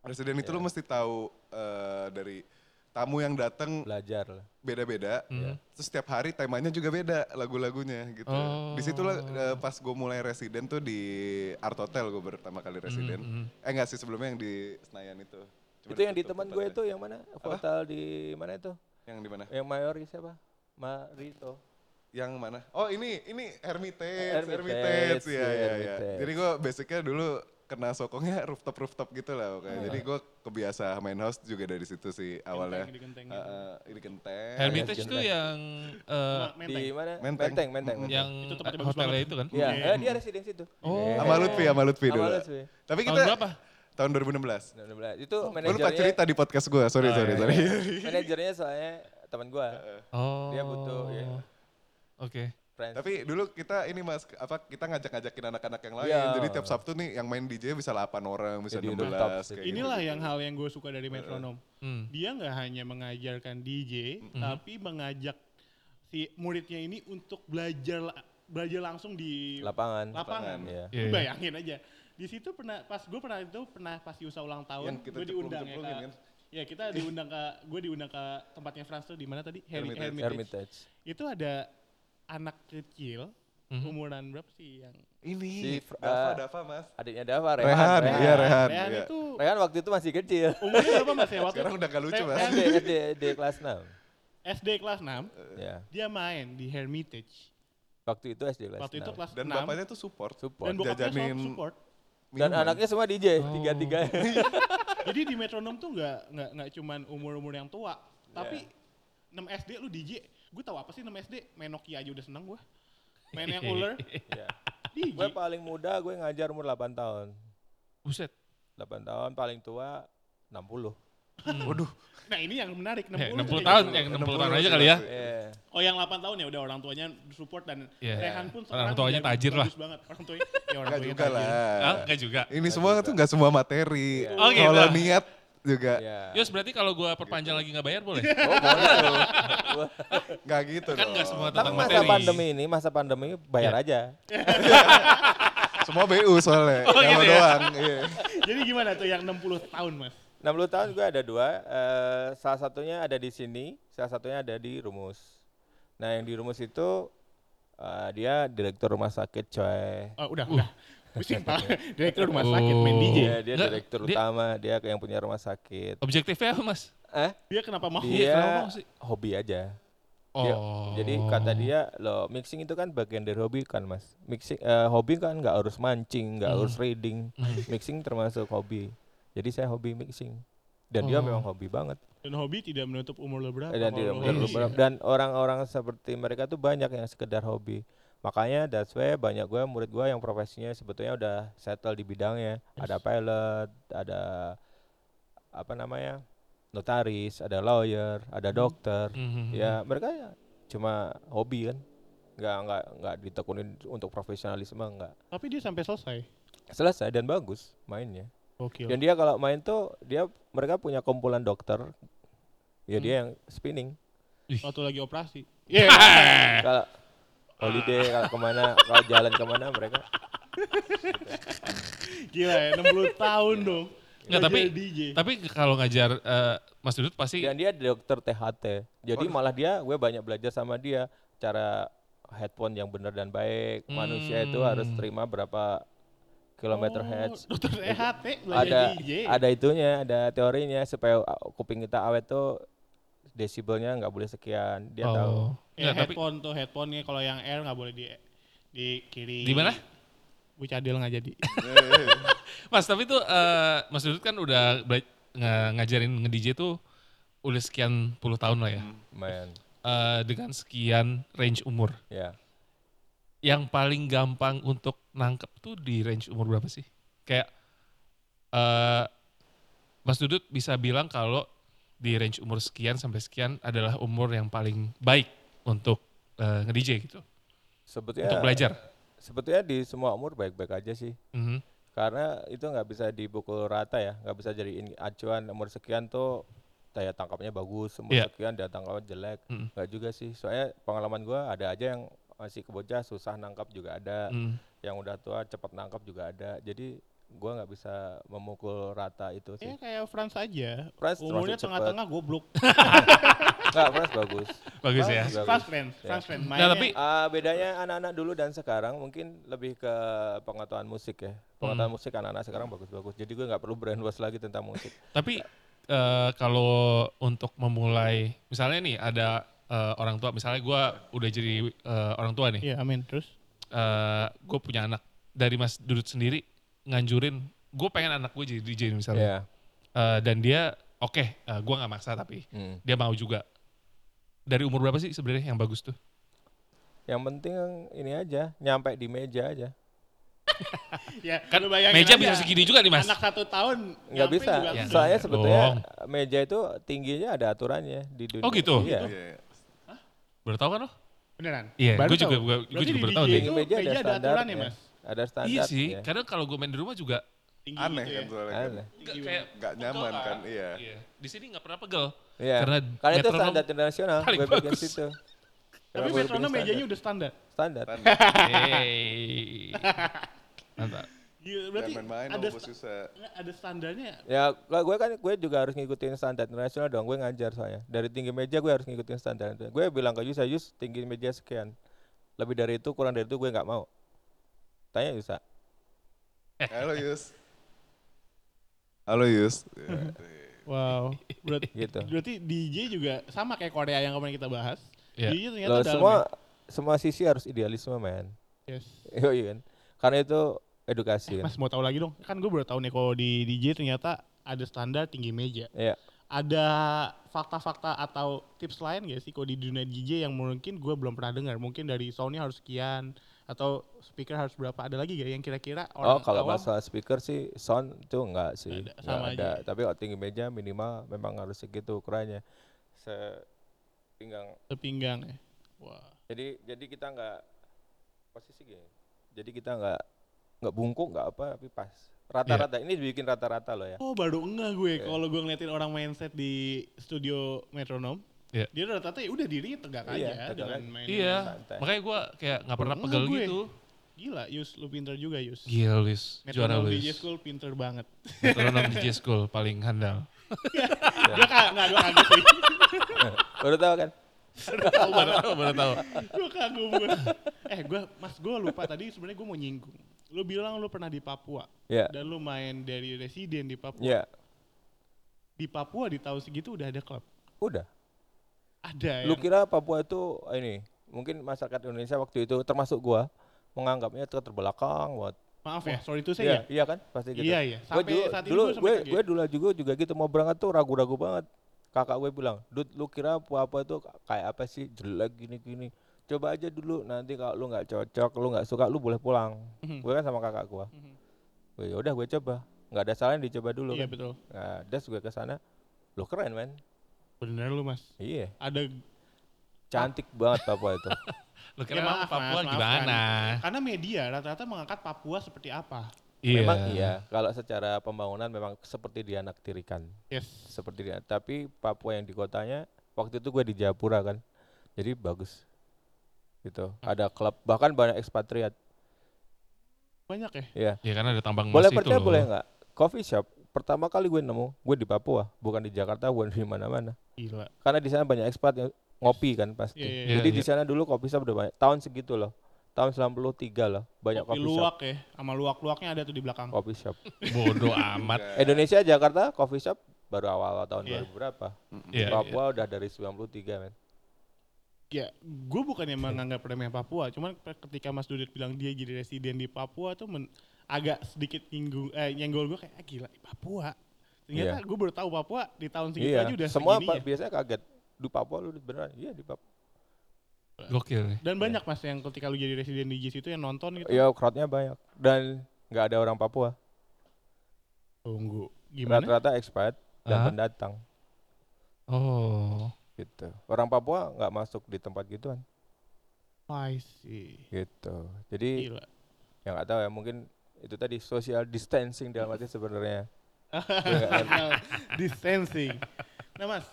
residen itu Iya. lu mesti tahu eh, dari tamu yang datang Belajar lah. beda-beda. Hmm. Terus setiap hari temanya juga beda lagu-lagunya gitu. Oh. Di situ lah eh, pas gue mulai residen tuh di Art Hotel gue pertama kali residen. hmm. Eh enggak sih sebelumnya yang di Senayan itu. Cuma itu yang di teman gue itu yang mana? Votal di mana itu? Yang di mana? Yang Mayori siapa? Marito. Yang mana? Oh ini ini Hermitage, Hermitage, Hermitage, ya iya, ya ya. Hermitage. Jadi gue basicnya dulu kena sokongnya rooftop rooftop gitu lah pokoknya. Jadi gue kebiasa main house juga dari situ sih awalnya. di genteng Uh, uh, di genteng. Hermitage Yes, itu Genteng. yang eh, Menteng. Di mana? Menteng. Menteng, Menteng. Yang Itu hotelnya itu kan? Iya, Iya. eh, dia residen situ. Oh. Sama Lutfi, sama Lutfi dulu. Lutfi. Tapi Tahun kita berapa? tahun 2016. 2016. Itu Gue lupa manajernya cerita di podcast gue, sorry Oh, sorry iya, sorry. manajernya soalnya teman gua. Oh. Dia butuh, ya. Oke. Friends. Tapi dulu kita ini mas, apa kita ngajak-ngajakin anak-anak yang lain. Iya. Jadi tiap Sabtu nih yang main DJ bisa 8 orang, bisa Jadi 16. rooftop kayak gitu. Inilah yang hal yang gue suka dari metronom. Hmm. Dia nggak hanya mengajarkan DJ, tapi mengajak si muridnya ini untuk belajar la- belajar langsung di lapangan. lapangan. Iya. Lu Iya. bayangin aja. Di situ pernah pas gue pernah itu pernah pas Yusa ulang tahun, Yang kita gue diundang ya ke, kan? ya kita diundang ke gue diundang ke tempatnya Frans tuh di mana tadi Hermi- Hermitage. Hermitage. Hermitage. Itu ada anak kecil Mhm. umuran berapa sih yang Ini, Si Fr- Dava, eh, Dava mas. Adiknya Dava, Rehan. Rehan, iya Rehan. Rehan iya. itu Rehan waktu itu masih kecil. umurnya berapa mas ya waktu Sekarang udah gak lucu Re- mas. Rehan SD, SD, SD kelas 6. SD kelas 6 Ya. dia main di Hermitage Waktu itu SD kelas waktu itu 6. kelas Dan 6 bapaknya tuh support. Support. dan bokapnya jajanin selalu support Dan minuman. anaknya semua DJ, tiga-tiga. jadi di metronom tuh nggak nggak nggak cuman umur-umur yang tua tapi 6 SD lu DJ gue tahu apa sih 6 SD main Nokia aja udah seneng gue main yang ular. DJ Gue paling muda, gue ngajar umur 8 tahun. Buset. 8 tahun, paling tua 60. Waduh, nah ini yang menarik 60, Ya, 60 tuh tahun, yang gitu. 60 tahun aja kali ya. Iya. oh yang 8 tahun ya udah orang tuanya support dan Iya. Rehan pun Orang sekarang tuanya jadi tajir lah. banget orang tuanya ya orang enggak tuanya juga tajir. lah. Ah, enggak juga. Ini semua tuh enggak semua materi. Oh, gitu. Kalau niat juga Iya. Yos berarti kalau gua perpanjang lagi nggak bayar boleh? Oh, boleh enggak gitu Kan dong. nggak semua Tapi tentang masa materi. pandemi ini, masa pandemi bayar Iya. aja. Semua BU soalnya. Oh, gitu ya? doang. Iya. jadi gimana tuh yang 60 tahun mas 60 tahun gue ada dua, eh, salah satunya ada di sini, salah satunya ada di Rumus. Nah yang di Rumus itu eh, dia direktur rumah sakit coy. oh udah udah pusing pala direktur rumah sakit main Oh. DJ Dia, dia Nggak, direktur dia- utama, dia yang punya rumah sakit. Objektifnya apa mas? Eh, dia kenapa mau Iya, kenapa dia mau sih? hobi aja. Oh. Dia- jadi kata dia, lo mixing itu kan bagian dari hobi kan mas. Mixing, eh, hobi kan nggak harus mancing, nggak Hmm. harus reading. Hmm. Mixing termasuk hobi. Jadi saya hobi mixing. Dan dia Oh. memang hobi banget. dan hobi tidak menutup umur lo berapa dan tidak hobi. beberapa- dan orang-orang seperti mereka tuh banyak yang sekedar hobi makanya that's why banyak gue murid gue yang profesinya sebetulnya udah settle di bidangnya. Ada pilot ada apa namanya notaris ada lawyer ada dokter. Mhm. ya mereka ya cuma hobi kan. Nggak nggak nggak ditekunin untuk profesionalisme nggak. Tapi dia sampai selesai? Selesai dan bagus mainnya. Oke. dan dia kalau main tuh dia mereka punya kumpulan dokter. Ya dia yang spinning. Waktu lagi operasi. Iya. kalau holiday kalau ke mana kalau jalan ke mana mereka Gila ya, 60 tahun dong. Nggak, tapi DJ. tapi kalau ngajar eh, Mas Dudut pasti Dan dia dokter THT. Jadi malah dia gue banyak belajar sama dia cara headphone yang benar dan baik. Manusia itu harus Hmm. terima berapa kilometer Oh, hertz. Dokter EHT belajar ada DJ. ada itunya, ada teorinya supaya uh, kuping kita awet tuh desibelnya nggak boleh sekian. Dia tahu. Oh. Ya, Nggak, tapi headphone tuh headphone-nya kalau yang air nggak boleh di di kiri. Di mana? Bu Cadel nggak jadi. Mas tapi tuh eh, Mas Dudut kan udah ngajarin nge-DJ tuh udah sekian puluh tahun lah ya. Man, Eh, dengan sekian range umur. ya. Yang paling gampang untuk nangkep tuh di range umur berapa sih? Kayak eh Mas Dudut bisa bilang kalau di range umur sekian sampai sekian adalah umur yang paling baik untuk eh, nge-DJ gitu. Sebetulnya Untuk belajar. Sebetulnya di semua umur baik-baik aja sih. Mhm. Karena itu nggak bisa dipukul rata ya, nggak bisa jadiin acuan umur sekian tuh daya tangkapnya bagus, umur Iya. sekian daya tangkapnya jelek, Mm. nggak juga sih. Soalnya pengalaman gua ada aja yang masih kebocah susah nangkap juga ada, Mm. yang udah tua cepat nangkap juga ada. Jadi gua nggak bisa memukul rata itu sih. Ya kayak Frans aja. Frans Umurnya tengah-tengah goblok. Nggak, Frans bagus. Bagus ya. Bagus. Frans Friends, Ya. Frans Friends. Nah, tapi Ah, bedanya anak-anak dulu dan sekarang mungkin lebih ke pengetahuan musik ya. Pengetahuan musik anak-anak sekarang bagus-bagus. Jadi gue nggak perlu brainwash lagi tentang musik. Tapi eh, kalau untuk memulai, misalnya nih ada eh, orang tua, misalnya gue udah jadi eh, orang tua nih, Iya, amin. Terus gue punya anak dari Mas Dudut sendiri nganjurin, gue pengen anak gue jadi DJ misalnya, Iya. Eh, dan dia oke, eh, gue nggak maksa tapi Hmm. dia mau juga. Dari umur berapa sih sebenarnya yang bagus tuh? Yang penting ini aja, nyampe di meja aja. ya Kan lu bayangin meja aja, bisa segini juga nih mas. Anak satu tahun Nggak bisa. Ya. Soalnya sebetulnya Bohong. meja itu tingginya ada aturannya di dunia. Oh gitu? Iya. Iya, iya. Baru tau kan lo? Beneran? Iya, gue juga, gue, juga baru tahu itu Tinggi meja ada meja ada standar aturannya, Mas. Ada standar. Iya sih, ya. kadang kalau gue main di rumah juga Tinggi Aneh gitu kan ya. soalnya kan. Aneh. nggak kayak Nggak nyaman pegel kan, iya. Iya. Di sini nggak pernah pegel. Iya. Karena Karena itu standar internasional. Gue bikin bagus. situ. Tapi metronom mejanya udah standar. standar. Hey. Mantap. Gila, berarti main-main ada sta- susah. ada standarnya. Ya, kalau gue kan gue juga harus ngikutin standar internasional dong. Gue ngajar soalnya. Dari tinggi meja gue harus ngikutin standar itu. Gue bilang ke Yusa, Yus tinggi meja sekian. Lebih dari itu, kurang dari itu gue nggak mau. Tanya Yusa. Halo Yus. Halo Yus. Ya, Wow. Berarti, Gitu. berarti DJ juga sama kayak Korea yang kemarin kita bahas. Iya. DJ ternyata Loh, dalam semua ya. semua sisi harus idealisme, man. Yes. Iya kan? Karena itu edukasi kan. Mas mau tahu lagi dong? Kan gue baru tahu nih kalau di DJ ternyata ada standar tinggi meja. Iya. Ada fakta-fakta atau tips lain gak sih kalau di dunia DJ yang mungkin gue belum pernah dengar? Mungkin dari soundnya harus sekian atau speaker harus berapa? Ada lagi gak yang kira-kira Oh, orang kalau awam masalah speaker sih sound itu enggak sih. Ada, Nggak sama ada. aja. Tapi kalau tinggi meja minimal memang harus segitu ukurannya. Sepinggang. sepinggang ya? Wah. Jadi jadi kita enggak posisi gini. Jadi kita enggak enggak bungkuk enggak apa tapi pas. Rata-rata ini dibikin rata-rata loh ya. Oh baru enggak gue Iya. kalau gue ngeliatin orang main set di studio metronom. Iya. Dia rata-rata ya udah diri tegak Iya, aja tegak dengan main. Iya, santai. makanya gue kayak nggak pernah pegel gue. gitu. Gila, Yus, lu pinter juga Yus. Gila Luis, juara Metronom Luis. DJ School pinter banget. Metronom DJ School paling handal. gue kagak, nggak gue kagak sih. Baru tahu kan? Tahu Baru banget. tahu, baru tahu. gue kagum gue. Eh gue, mas gue lupa tadi sebenarnya gue mau nyinggung. Lu bilang lu pernah di Papua Iya. dan lu main dari residen di Papua. Iya. Di Papua di tahun segitu udah ada klub. Udah. Ada Lu yang kira Papua itu ini mungkin masyarakat Indonesia waktu itu termasuk gua menganggapnya itu terbelakang buat maaf ya, sorry itu Iya, saya. iya kan pasti gitu. Iya iya. Sampai dulu, saat ini dulu gue gue, gue dulu juga juga gitu mau berangkat tuh ragu-ragu banget. Kakak gue bilang, "Dut, lu kira apa itu kayak apa sih? Jelek gini-gini. Coba aja dulu nanti kalau lu nggak cocok, lu nggak suka, lu boleh pulang." Mhm. Gue kan sama kakak gue. Mhm. Gue udah gue coba. nggak ada salahnya dicoba dulu Iya kan. betul. Nah, das gue ke sana. Lu keren, men. Bener lu mas. Iya, Ada cantik banget Papua itu. Lu kira Ya, maaf, Papua Mas, gimana? karena media rata-rata mengangkat Papua seperti apa. Iya. Memang iya, kalau secara pembangunan memang seperti dianaktirikan. Yes. seperti dia. Tapi Papua yang di kotanya waktu itu gue di Jayapura kan, jadi bagus. Gitu. Ada klub bahkan banyak ekspatriat. Banyak ya? Iya. Ya karena ada tambang Boleh emas itu percaya loh. boleh nggak? Coffee shop pertama kali gue nemu, gue di Papua, bukan di Jakarta, bukan di mana-mana. Gila. Karena di sana banyak ekspat yang ngopi kan pasti. Iya, iya, iya. Jadi Iya, di sana dulu kopi shop udah banyak. Tahun segitu loh. Tahun 93 loh, banyak Kopi coffee shop. luwak ya, sama luwak-luwaknya ada tuh di belakang. Coffee shop. Bodoh amat. Indonesia, Jakarta, coffee shop baru awal-awal tahun Iya. 2000 berapa? Iya, Papua udah dari 93 men. Ya, gue bukannya menganggap remeh Papua, cuman ketika Mas Dudut bilang dia jadi residen di Papua tuh men- agak sedikit nyinggung, eh, nyenggol gue kayak ah, gila Papua. Ternyata gue baru tahu Papua di tahun segitu Iya, aja udah semua segini pa- ya. biasanya kaget. Di Papua lu beneran? Iya di Papua. Gokil nih. Dan banyak mas yang ketika lu jadi residen di JIS itu yang nonton gitu. Iya, crowdnya banyak dan nggak ada orang Papua. Tunggu, gimana? Rata-rata expat dan pendatang Oh. gitu. Orang Papua nggak masuk di tempat gituan I see. gitu. Jadi Gila. yang nggak tahu ya mungkin itu tadi social distancing dalam arti sebenarnya. Gue distancing. Nah mas,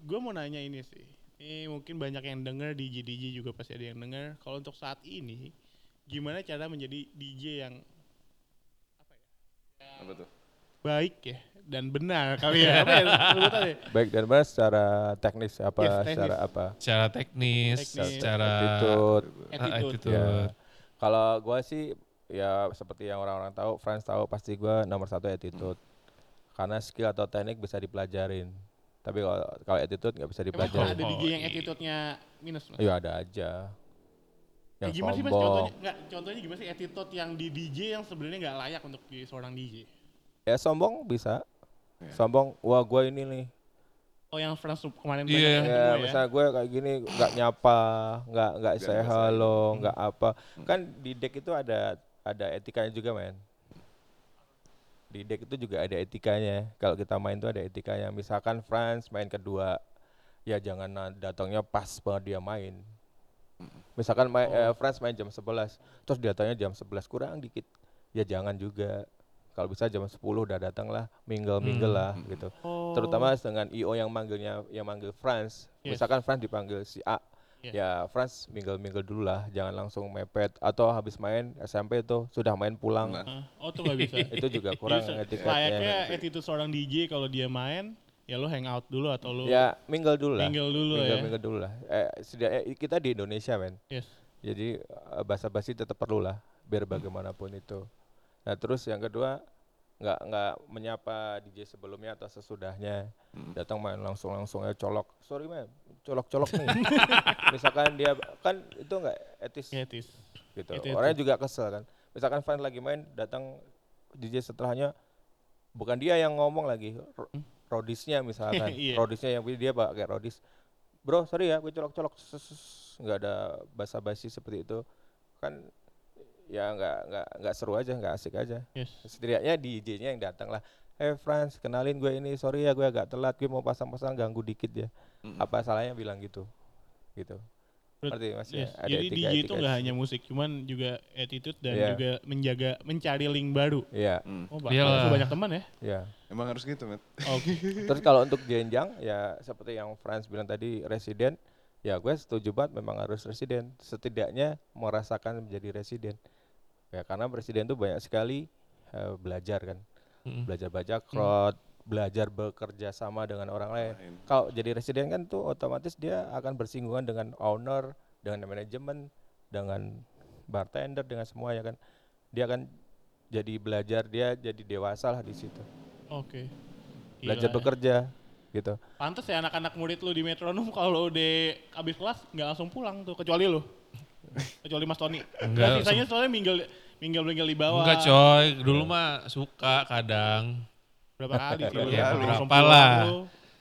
gue mau nanya ini sih. Ini mungkin banyak yang denger DJ DJ juga pasti ada yang denger. Kalau untuk saat ini, gimana cara menjadi DJ yang Apa tuh? baik ya dan benar kali ya? Apa ya? Baik dan benar secara teknis apa Yes, teknis. secara apa? Secara teknis, Teknis. secara Attitude. Attitude. attitude. Ya. Kalau gua sih ya seperti yang orang-orang tahu, friends tahu pasti gua nomor satu attitude. Karena skill atau teknik bisa dipelajarin. Tapi kalau kalau attitude nggak bisa Emang dipelajarin. ada DJ yang Oh, iya. attitude-nya minus mas? Iya ada aja. Ya, Yang gimana sih mas contohnya? Nggak, contohnya gimana sih attitude yang di DJ yang sebenarnya nggak layak untuk jadi seorang DJ? Ya sombong bisa. Ya. Sombong, wah gua ini nih. Oh yang friends kemarin Iya. banyak yang Ya, ketemu ya? misalnya gue kayak gini nggak nyapa, nggak nggak Nggak say ngerasain. halo, Hmm. nggak apa. Kan di deck itu ada ada etikanya juga, men. Di deck itu juga ada etikanya. Kalau kita main tuh ada etikanya. Misalkan France main kedua, ya jangan datangnya pas banget dia main. Misalkan main, eh, France main jam 11, terus datangnya jam 11 kurang dikit. Ya jangan juga. Kalau bisa jam 10 udah datang lah, mingle-mingle Hmm. lah gitu Oh. terutama dengan IO yang manggilnya yang manggil France. Yes. Misalkan France dipanggil si A, Yeah. ya France mingle-mingle dulu lah, jangan langsung mepet atau habis main SMP tuh sudah main pulang. Nah. Ah, oh tuh nggak bisa. Itu juga kurang etiketnya. Layaknya attitude seorang DJ kalau dia main, ya lu hangout dulu atau lu Ya mingle dulu lah. mingle dulu mingle, ya. mingle dulu lah. Eh, sedia- eh, kita di Indonesia men, Yes. jadi eh, basa-basi tetap perlu lah, biar bagaimanapun itu. Nah terus yang kedua nggak nggak menyapa DJ sebelumnya atau sesudahnya Hmm. datang main langsung langsung aja colok sorry man colok colok nih. Misalkan dia kan itu nggak etis? Etis. gitu. Itu- orangnya juga kesel kan. Misalkan fan lagi main datang DJ setelahnya bukan dia yang ngomong lagi ro- rodisnya misalkan. Iya. rodisnya yang dia pakai rodis. Bro sorry ya gue colok colok nggak ada basa-basi seperti itu. Kan ya nggak nggak nggak seru aja nggak asik aja. Yes. setidaknya DJ-nya yang datang lah eh Franz kenalin gue ini sorry ya gue agak telat gue mau pasang-pasang ganggu dikit ya Mm. apa salahnya bilang gitu gitu Berarti- mas ya? Yes. Ada Jadi etika- DJ itu etika nggak di hanya musik, cuman juga attitude dan Iya. juga menjaga mencari link baru. iya Hmm. Oh, Iyalah. bakal banyak teman ya. iya Emang harus gitu, Met. Oke. terus kalau untuk jenjang ya seperti yang Franz bilang tadi residen ya gue setuju banget memang harus residen setidaknya merasakan menjadi residen ya karena presiden tuh banyak sekali eh, belajar kan Mm. belajar baca crowd belajar bekerja sama dengan orang lain Main. kalau jadi residen kan tuh otomatis dia akan bersinggungan dengan owner, dengan manajemen, dengan bartender, dengan semuanya kan. Dia akan jadi belajar, dia jadi dewasa lah di situ. Oke. Belajar Gila ya. bekerja gitu. Pantes ya anak-anak murid lu di metronom kalau udah habis kelas nggak langsung pulang tuh kecuali lu. kecuali Mas Tony. Enggak, sisanya soalnya minggal minggal minggal di bawah. Enggak coy, dulu mah suka kadang. Berapa kali? Ya, berapa lah.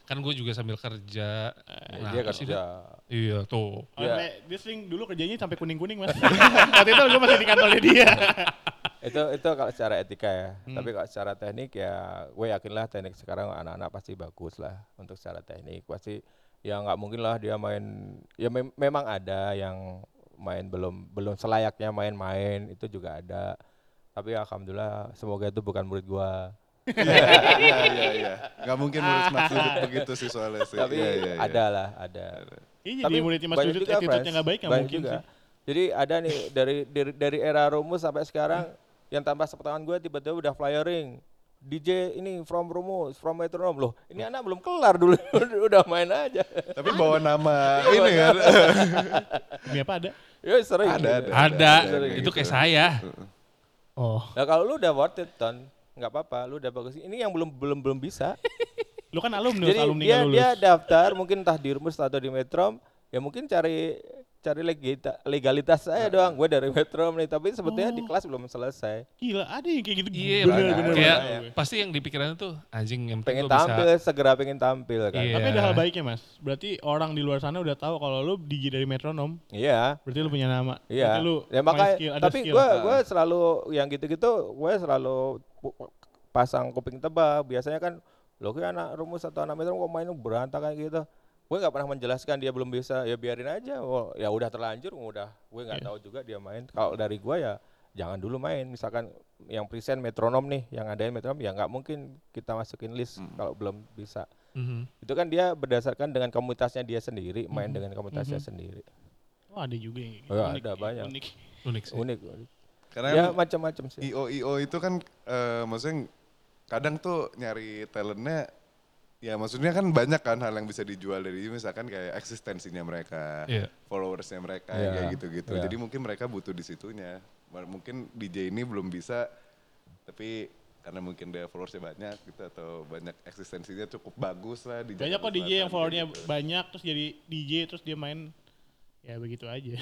Kan gue juga sambil kerja. Ya, Nah, dia kerja. Iya tuh. Oh, Iya. Nek, dia sering dulu kerjanya sampai kuning-kuning mas. Waktu itu gue masih di kantornya dia. itu itu kalau secara etika ya. Hmm. Tapi kalau secara teknik ya gue yakin lah teknik sekarang anak-anak pasti bagus lah untuk secara teknik. Pasti ya nggak mungkin lah dia main ya mem- memang ada yang main belum belum selayaknya main-main itu juga ada. Tapi alhamdulillah semoga itu bukan murid gua. Iya, iya, iya. Gak mungkin menurut Mas Dudut begitu sih soalnya sih. Tapi Iya, iya, iya. ada lah, ada. Ini Tapi jadi muridnya Mas Dudut attitude-nya nggak baik nggak Banyak mungkin juga. sih. Jadi ada nih dari dari, dari era rumus sampai sekarang yang tanpa sepengetahuan gue tiba-tiba udah flyering. DJ ini from rumus, from metronome loh. Ini anak belum kelar dulu, udah main aja. Tapi bawa nama ini kan. Demi apa ada? Ya sering. Ada, gitu. Ada, kayak itu kayak saya. Oh. Nah kalau lu udah worth it ton, nggak apa-apa, lu udah bagus. Ini yang belum belum belum bisa. Lu kan alumni, Jadi alumni dia nggak lulus. dia daftar mungkin entah di rumus atau di metrom, ya mungkin cari cari legita, legalitas saya doang. Gue dari metrom nih, tapi sebetulnya di Oh. kelas belum selesai. Gila, ada yang kayak gitu. Iya, bener, bener, kayak bener. pasti yang dipikirannya tuh anjing yang Pengen gua bisa tampil, segera pengen tampil kan. Iya. Tapi ada hal baiknya mas. Berarti orang di luar sana udah tahu kalau lu DJ dari metronom. Iya. Berarti lu punya nama. Iya. Berarti lu Ya makanya skill, ada tapi gue gue selalu yang gitu-gitu gue selalu pasang kuping tebal. Biasanya kan lo kayak anak rumus atau anak metro kok main berantakan gitu. Gue nggak pernah menjelaskan dia belum bisa ya biarin aja. Oh, ya udah terlanjur udah gue nggak Iya. tahu juga dia main. Kalau dari gue ya jangan dulu main. Misalkan yang present metronom nih, yang adain metronom ya nggak mungkin kita masukin list kalau belum bisa. Mhm. Itu kan dia berdasarkan dengan komunitasnya dia sendiri, main Mhm. dengan komunitasnya Mhm. sendiri. Oh ada juga yang kayak Oh, unik ada ya, banyak. Unik. unik sih. Unik. unik. Karena Ya macam-macam sih. IO IO itu kan eh, maksudnya kadang tuh nyari talentnya ya maksudnya kan banyak kan hal yang bisa dijual dari misalkan kayak eksistensinya mereka, Iya. followersnya mereka Iya, kayak gitu-gitu. iya. Jadi mungkin mereka butuh di situnya. M- Mungkin DJ ini belum bisa tapi karena mungkin dia followersnya banyak gitu atau banyak eksistensinya cukup bagus lah di Banyak kok DJ yang followernya gitu. banyak terus jadi DJ terus dia main ya begitu aja.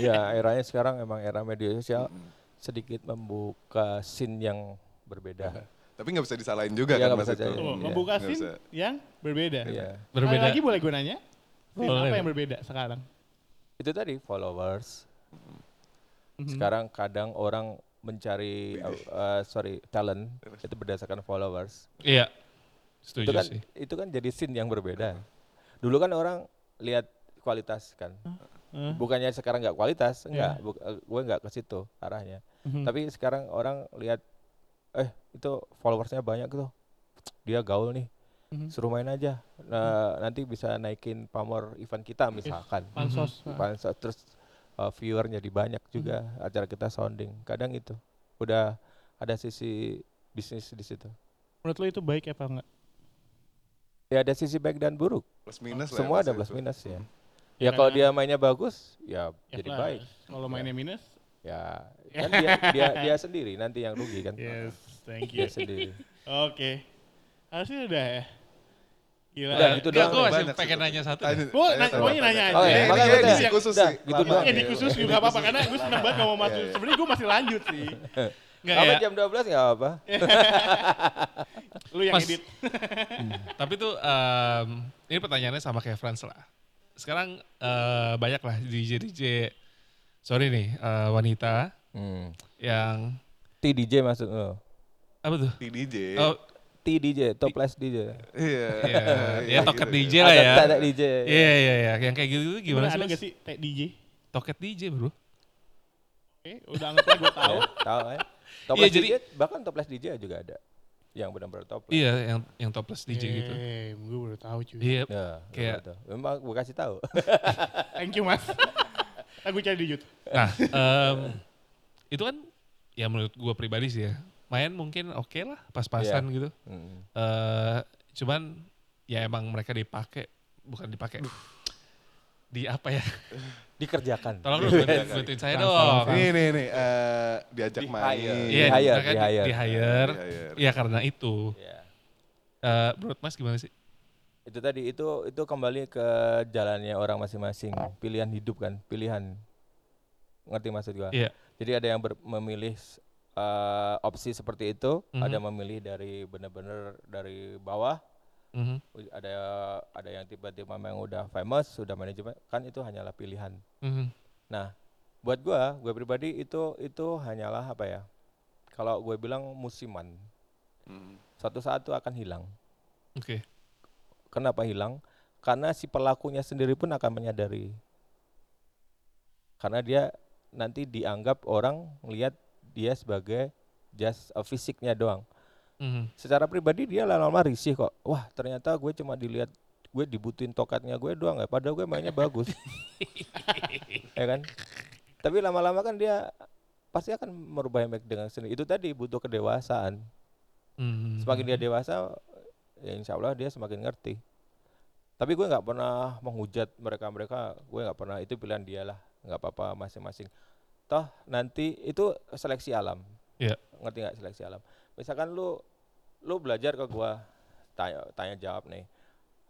ya eranya sekarang emang era media sosial sedikit membuka scene yang berbeda. Tapi nggak bisa disalahin juga Iya, kan mas bisa itu. Tuh, Iya. membuka Nggak scene bisa. yang berbeda. Iya. Berbeda. Lagi boleh gue nanya? Scene Boleh. apa yang berbeda sekarang? Itu tadi followers. Mhm. Sekarang kadang orang mencari uh, uh, sorry talent itu berdasarkan followers. Iya. Itu Setuju kan sih. itu kan jadi scene yang berbeda. Dulu kan orang lihat kualitas kan. Eh, Bukannya sekarang nggak kualitas, Iya. enggak. Bu- uh, gue nggak ke situ arahnya. mhm. Tapi sekarang orang lihat eh itu followersnya banyak tuh. Dia gaul nih. Mhm. Suruh main aja. Nah, nanti bisa naikin pamor event kita misalkan. pansos. Pansos terus uh, viewer jadi banyak juga acara kita sounding. Kadang itu udah ada sisi bisnis di situ. Menurut lo itu baik apa enggak? Ya ada sisi baik dan buruk. Plus minus lah ya, Semua ada itu. plus minus ya. Ya, Ya kalau karena- dia mainnya bagus, ya, Ya jadi plus. baik. Kalau mainnya minus, Ya kan dia dia dia sendiri nanti yang rugi kan. yes, thank Dia you. sendiri. Oke. Harusnya udah ya. Gila. Udah, gitu doang gue masih pengen nanya satu. Gua nanya tanya. aja. Oh, ya, Ini makanya dia udah. edisi khusus sih. gitu doang. Ini khusus Ini juga apa-apa karena gue senang banget ngomong masuk. Iya, iya. Sebenarnya gue masih lanjut sih. Enggak Sampai ya. jam 12 nggak apa. Lu yang Mas. edit. Tapi tuh em, ini pertanyaannya sama kayak Franz lah. Sekarang eh, banyak lah DJ DJ sorry nih eh, wanita Hmm. yang TDJ maksud lo. apa tuh? TDJ. Oh, TDJ, topless DJ. Iya. ya, ya toket gitu. DJ lah ya. Ada DJ. Iya iya iya, yang kayak gitu gimana Gimana sih? ada gak sih tag DJ? Toket DJ, Bro. Oke, udah anggaplah gue tahu. Ya, tahu kan? Topless Iya, jadi- DJ bahkan topless DJ juga ada. Yang benar-benar topless. Iya, yang yang topless DJ gitu. Eh, gue baru tahu cuy. Iya. Ya, Kayak- gue kasih tahu. Thank you mas. Aku cari di YouTube. Nah, em, itu kan ya menurut gua pribadi sih ya. Main mungkin oke lah, pas-pasan gitu. Hmm. eh cuman ya emang mereka dipakai bukan dipakai. Di apa ya? Dikerjakan. Tolong dong bantuin, saya Transfer. dong. Ini nih nih eh, diajak Di main. hire. Iya, Di hire, di hire. di hire. Di hire. Iya karena itu. Ya. Eh menurut Mas gimana sih? Itu tadi itu itu kembali ke jalannya orang masing-masing. Pilihan hidup kan, pilihan. Ngerti maksud gua? Iya. Jadi ada yang ber- memilih eh, opsi seperti itu, Mhm. ada memilih dari benar-benar dari bawah, Mhm, ada ada yang tiba-tiba memang udah famous, sudah manajemen, kan itu hanyalah pilihan. mhm. Nah, buat gua, gue pribadi itu itu hanyalah apa ya? Kalau gue bilang musiman, Hmm. suatu saat itu akan hilang. Oke. Kenapa hilang? Karena si pelakunya sendiri pun akan menyadari. Karena dia nanti dianggap orang melihat dia sebagai just uh, fisiknya doang. Mhm. Secara pribadi dia lama-lama risih kok. Wah ternyata gue cuma dilihat gue dibutuhin tokatnya gue doang ya. Padahal gue mainnya bagus. ya kan tapi lama-lama kan dia pasti akan merubah mic dengan sendiri itu tadi butuh kedewasaan Hmm. semakin dia dewasa ya insya Allah dia semakin ngerti. Tapi gue nggak pernah menghujat mereka mereka gue nggak pernah itu pilihan dia lah nggak apa-apa masing-masing. Toh nanti itu seleksi alam. Iya. ngerti nggak seleksi alam? Misalkan lu lu belajar ke gua tanya tanya jawab nih.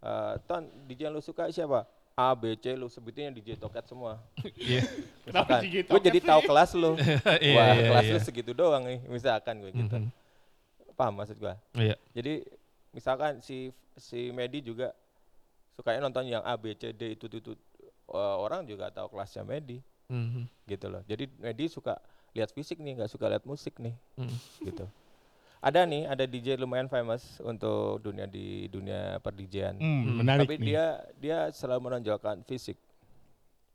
Eh, ton DJ yang lu suka siapa? A B C lu sebutin yang DJ toket semua. Iya. Kenapa misalkan gue jadi tahu kelas lu. Iya, wah iya, kelas iya. lu segitu doang nih misalkan gue gitu. Mhm. paham maksud gua? Iya. jadi misalkan si si Medi juga sukanya nonton yang A B C D itu itu, itu. Eh, orang juga tahu kelasnya Medi Mhm. gitu loh. Jadi Medi suka lihat fisik nih, nggak suka lihat musik nih, Mhm. gitu. Ada nih, ada DJ lumayan famous untuk dunia di dunia. Hmm, menarik Tapi nih. dia dia selalu menonjolkan fisik.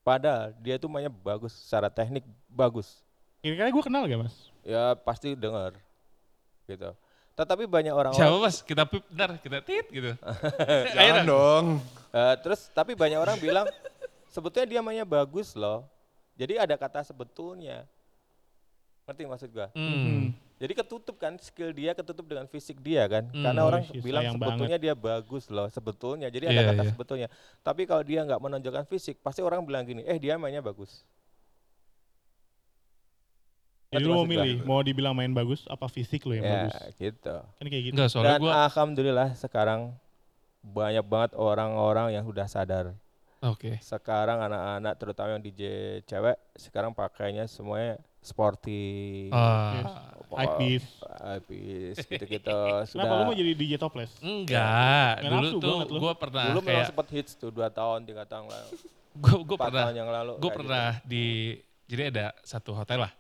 Padahal dia tuh mainnya bagus secara teknik bagus. Kira-kira gue kenal gak mas? Ya pasti dengar. Gitu. Tetapi banyak orang Siapa mas? Kita pip, bentar, kita tit gitu. Jangan dong. Eh, terus tapi banyak orang bilang sebetulnya dia mainnya bagus loh. Jadi ada kata sebetulnya. Ngerti maksud gua? Hmm. Jadi ketutup kan skill dia ketutup dengan fisik dia kan. Hmm. Karena orang bilang sebetulnya dia bagus loh, sebetulnya. Jadi ada Iya, kata iya. sebetulnya. Tapi kalau dia nggak menonjolkan fisik, pasti orang bilang gini, "Eh, dia mainnya bagus." Jadi lu mau gua? milih, mau dibilang main bagus apa fisik lu yang ya, bagus? gitu. Kan kayak gitu. Enggak, soalnya Dan gue, alhamdulillah sekarang banyak banget orang-orang yang sudah sadar. oke. Sekarang anak-anak terutama yang DJ cewek sekarang pakainya semuanya sporty. Hype beast. Hypebeast, gitu-gitu. Kenapa lu Sudah mau jadi DJ topless? enggak. Nggak Dulu tuh gue pernah dulu memang kayak, sempat hits tuh 2 tahun, 3 tahun lalu. gue gue 4 pernah, tahun yang lalu. gue pernah di, jadi ada satu hotel lah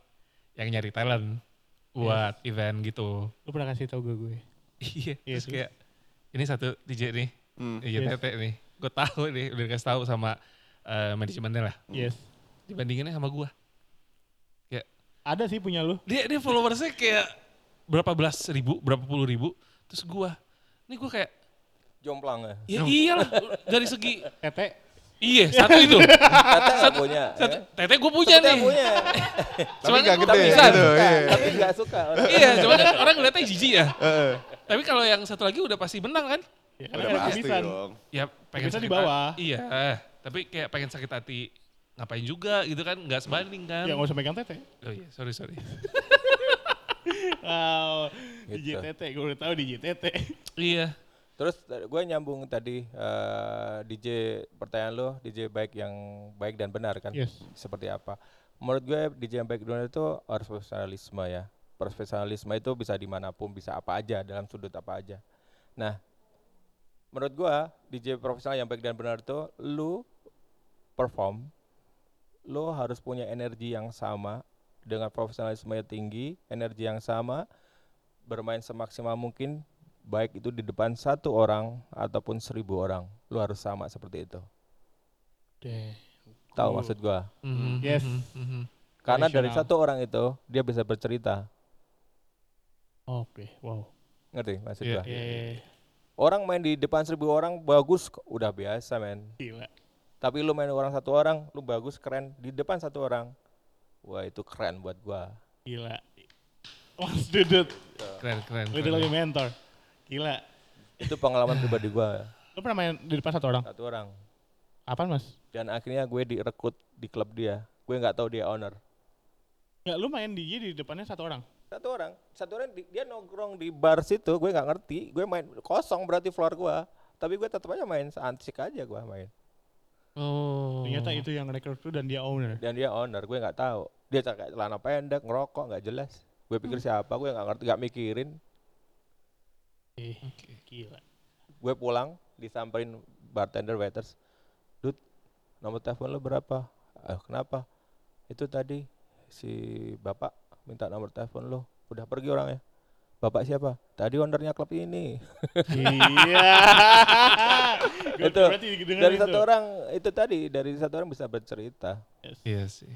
yang nyari talent buat event gitu. Lu pernah kasih tau gue gue. Iya, Iya terus kayak ini satu DJ nih, Hmm. DJ Yes. Tete nih. Gue tahu nih, udah dikasih tahu sama eh, manajemennya lah. Yes. Dibandinginnya sama gue. Ada sih punya lu. Dia dia followersnya kayak berapa belas ribu, berapa puluh ribu. Terus gue, ini gue kayak. Jomplang ya. ya iyalah dari segi, Tete. Iya satu itu. Tete nggak punya. Satu, ya. Tete gue punya Tete nih. punya. Kan gua gede bisa. gitu. Suka, iya. Tapi nggak suka. orang. Iya, cuman kan orang ngeliatnya jijik ya. Heeh. Tapi kalau yang satu lagi udah pasti menang kan? Ya, Udah pasti dong. Ya pengen Bisa di sakit bawah. hati. Iya, tapi kayak pengen sakit hati ngapain juga gitu kan, nggak sebanding kan. Ya nggak usah megang tete. Oh iya, sorry sorry. Wow, Gitu. DJ tete. Gue udah tahu DJ tete. iya. Terus gue nyambung tadi eh, DJ pertanyaan lo, DJ baik yang baik dan benar kan? Yes. Seperti apa? Menurut gue DJ yang baik dan benar itu harus profesionalisme ya. Profesionalisme itu bisa di mana pun, bisa apa aja, dalam sudut apa aja. Nah, menurut gue DJ profesional yang baik dan benar itu lu perform, lu harus punya energi yang sama dengan profesionalisme yang tinggi, energi yang sama, bermain semaksimal mungkin baik itu di depan satu orang ataupun seribu orang lu harus sama seperti itu Deh. tahu Cool. maksud gua Mhm, Yes. mhm, mhm. karena dari satu orang itu dia bisa bercerita Oke, wow. ngerti maksud Iya. gua Eh, orang main di depan seribu orang bagus kok, udah biasa men gila. tapi lu main orang satu orang lu bagus keren di depan satu orang wah itu keren buat gua Gila. Mas Dudut, Keren keren. literally keren. mentor. Gila. itu pengalaman pribadi gua Lu pernah main di depan satu orang? satu orang Apaan mas? dan akhirnya gue direkrut di klub dia gue nggak tahu dia owner Enggak, lu main DJ di depannya satu orang? satu orang satu orang di- dia nongkrong di bar situ gue nggak ngerti gue main kosong berarti floor gue tapi gue tetap aja main antik aja gue main Oh. Ternyata itu yang rekrut lu dan dia owner. dan dia owner gue nggak tahu dia pakai celana pendek ngerokok nggak jelas gue pikir siapa gue nggak ngerti nggak mikirin Eh, gila. gue pulang disamperin bartender waiters dud nomor telepon lo berapa eh kenapa itu tadi si bapak minta nomor telepon lo udah pergi orangnya bapak siapa tadi ownernya klub ini Iya. Itu, dari itu. satu orang itu tadi dari satu orang bisa bercerita Iya sih.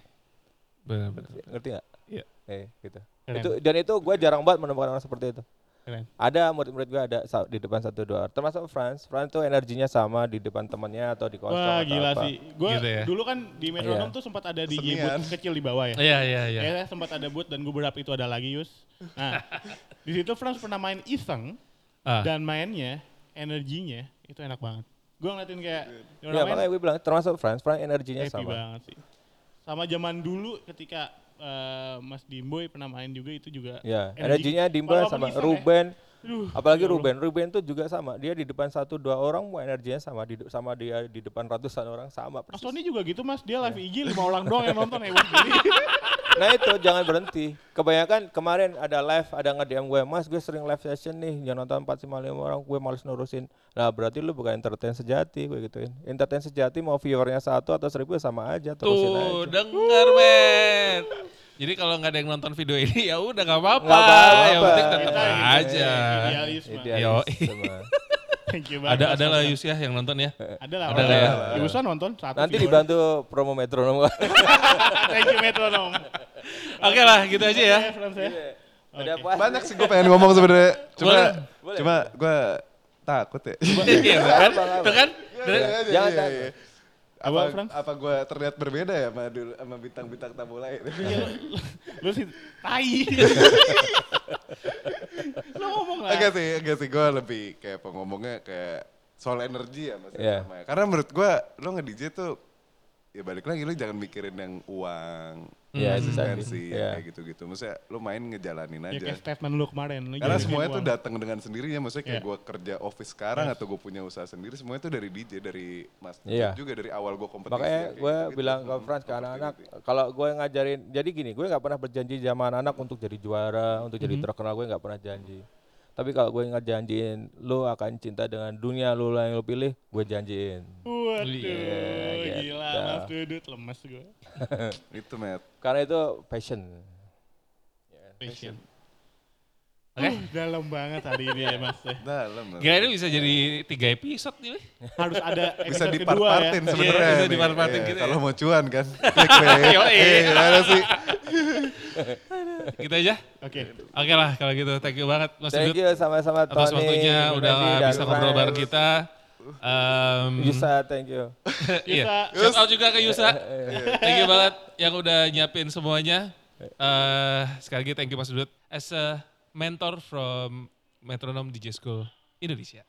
Benar benar. ngerti nggak Iya. eh gitu Keren. itu dan itu gue jarang banget menemukan orang seperti itu Keren. Ada murid-murid gue ada di depan satu dua. Termasuk Franz. Franz tuh energinya sama di depan temannya atau di kosong Wah atau gila apa. sih. Gue Gitu ya. dulu kan di metronom Iya. tuh sempat ada di booth kecil di bawah ya. Iya iya iya. Ya sempat ada booth dan gue berharap itu ada lagi Yus. Nah di situ Franz pernah main iseng Ah. dan mainnya energinya itu enak banget. Gue ngeliatin kayak Ya main makanya gue bilang termasuk Franz. Franz energinya happy sama. banget sih. Sama zaman dulu ketika eh, Mas Dimboy pernah main juga itu juga. Ya, energi- energinya Dimba walaupun sama ya. Ruben. Aduh, Apalagi ya. Ruben, Ruben tuh juga sama. Dia di depan satu dua orang, mau energinya sama di sama dia di depan ratusan orang sama Mas persis. Tony juga gitu mas, dia live IG lima orang doang yang nonton jadi. Nah itu jangan berhenti. Kebanyakan kemarin ada live, ada nge-DM gue, Mas gue sering live session nih, yang nonton 4 5 orang, gue males nurusin. Nah berarti lu bukan entertain sejati, gue gituin. Entertain sejati mau viewernya satu atau seribu sama aja, terusin Tuh, aja. denger men. Jadi kalau nggak ada yang nonton video ini ya udah nggak apa-apa. Nggak apa-apa. Yang penting tetap aja. Idealis Mas. Idealis Yoi. semua. Thank you banget. Ada ada lah. Yus ya yang nonton ya. Ada lah. Ada lah ya. Yusa nonton satu. Nanti dibantu promo metronom. Thank you metronom. Oke lah gitu aja ya. Udah Oke. puas. Banyak sih gue pengen ngomong sebenarnya. Cuma Boleh. Boleh. cuma gue takut ya. Iya kan? Tuh kan? Jangan Jangan takut. Apa, Apa, apa gue terlihat berbeda ya sama, dulu, sama bintang-bintang tamu lain? Lu sih tai. Lu ngomong lah. Enggak sih, enggak sih. Gue lebih kayak pengomongnya kayak soal energi ya mas. Iya. Sama ya. Karena menurut gue, lo nge-DJ tuh ya balik lagi lo jangan mikirin yang uang, Iya, eksistensi, Iya. kayak gitu-gitu. Maksudnya lo main ngejalanin Ya aja. kayak statement lu kemarin. Lu Karena semuanya tuh datang dengan sendirinya, maksudnya kayak Iya. gue kerja office sekarang atau gue punya usaha sendiri, semuanya tuh dari DJ, dari Mas Iya. juga dari awal gue kompetisi. Makanya ya, gue gitu-gitu. bilang ke Hmm, Frans ke anak-anak, kalau gue ngajarin, jadi gini, gue nggak pernah berjanji sama anak-anak untuk jadi juara, untuk Mhm. jadi terkenal, gue nggak pernah janji. Tapi kalau gue ngejanjiin, lu akan cinta dengan dunia lu lah yang lu pilih, gue janjiin. Waduh, gila gitu. Mas Dudut lemes gue. Itu, Matt. Karena itu passion. Passion. Oke. Uh, dalam banget hari ini ya Mas. Dalam. Kira ini bisa jadi tiga episode nih. Harus ada bisa episode kedua ya. dipart-partin sebenarnya. Iya, bisa dipart-partin Iya, gitu Kalau ya. mau cuan kan. Clickbait. Yoi. Eh, gimana sih? Gitu aja. Oke. Oke lah kalau gitu. Thank you banget Mas Thank you sama-sama Tony. atas waktunya udah bisa ngobrol bareng kita. Um, Yusa, thank you. iya. Shout out juga ke Yusa. thank you banget yang udah nyiapin semuanya. Eh sekali lagi thank you Mas Dudut as a mentor from Metronom DJ School Indonesia.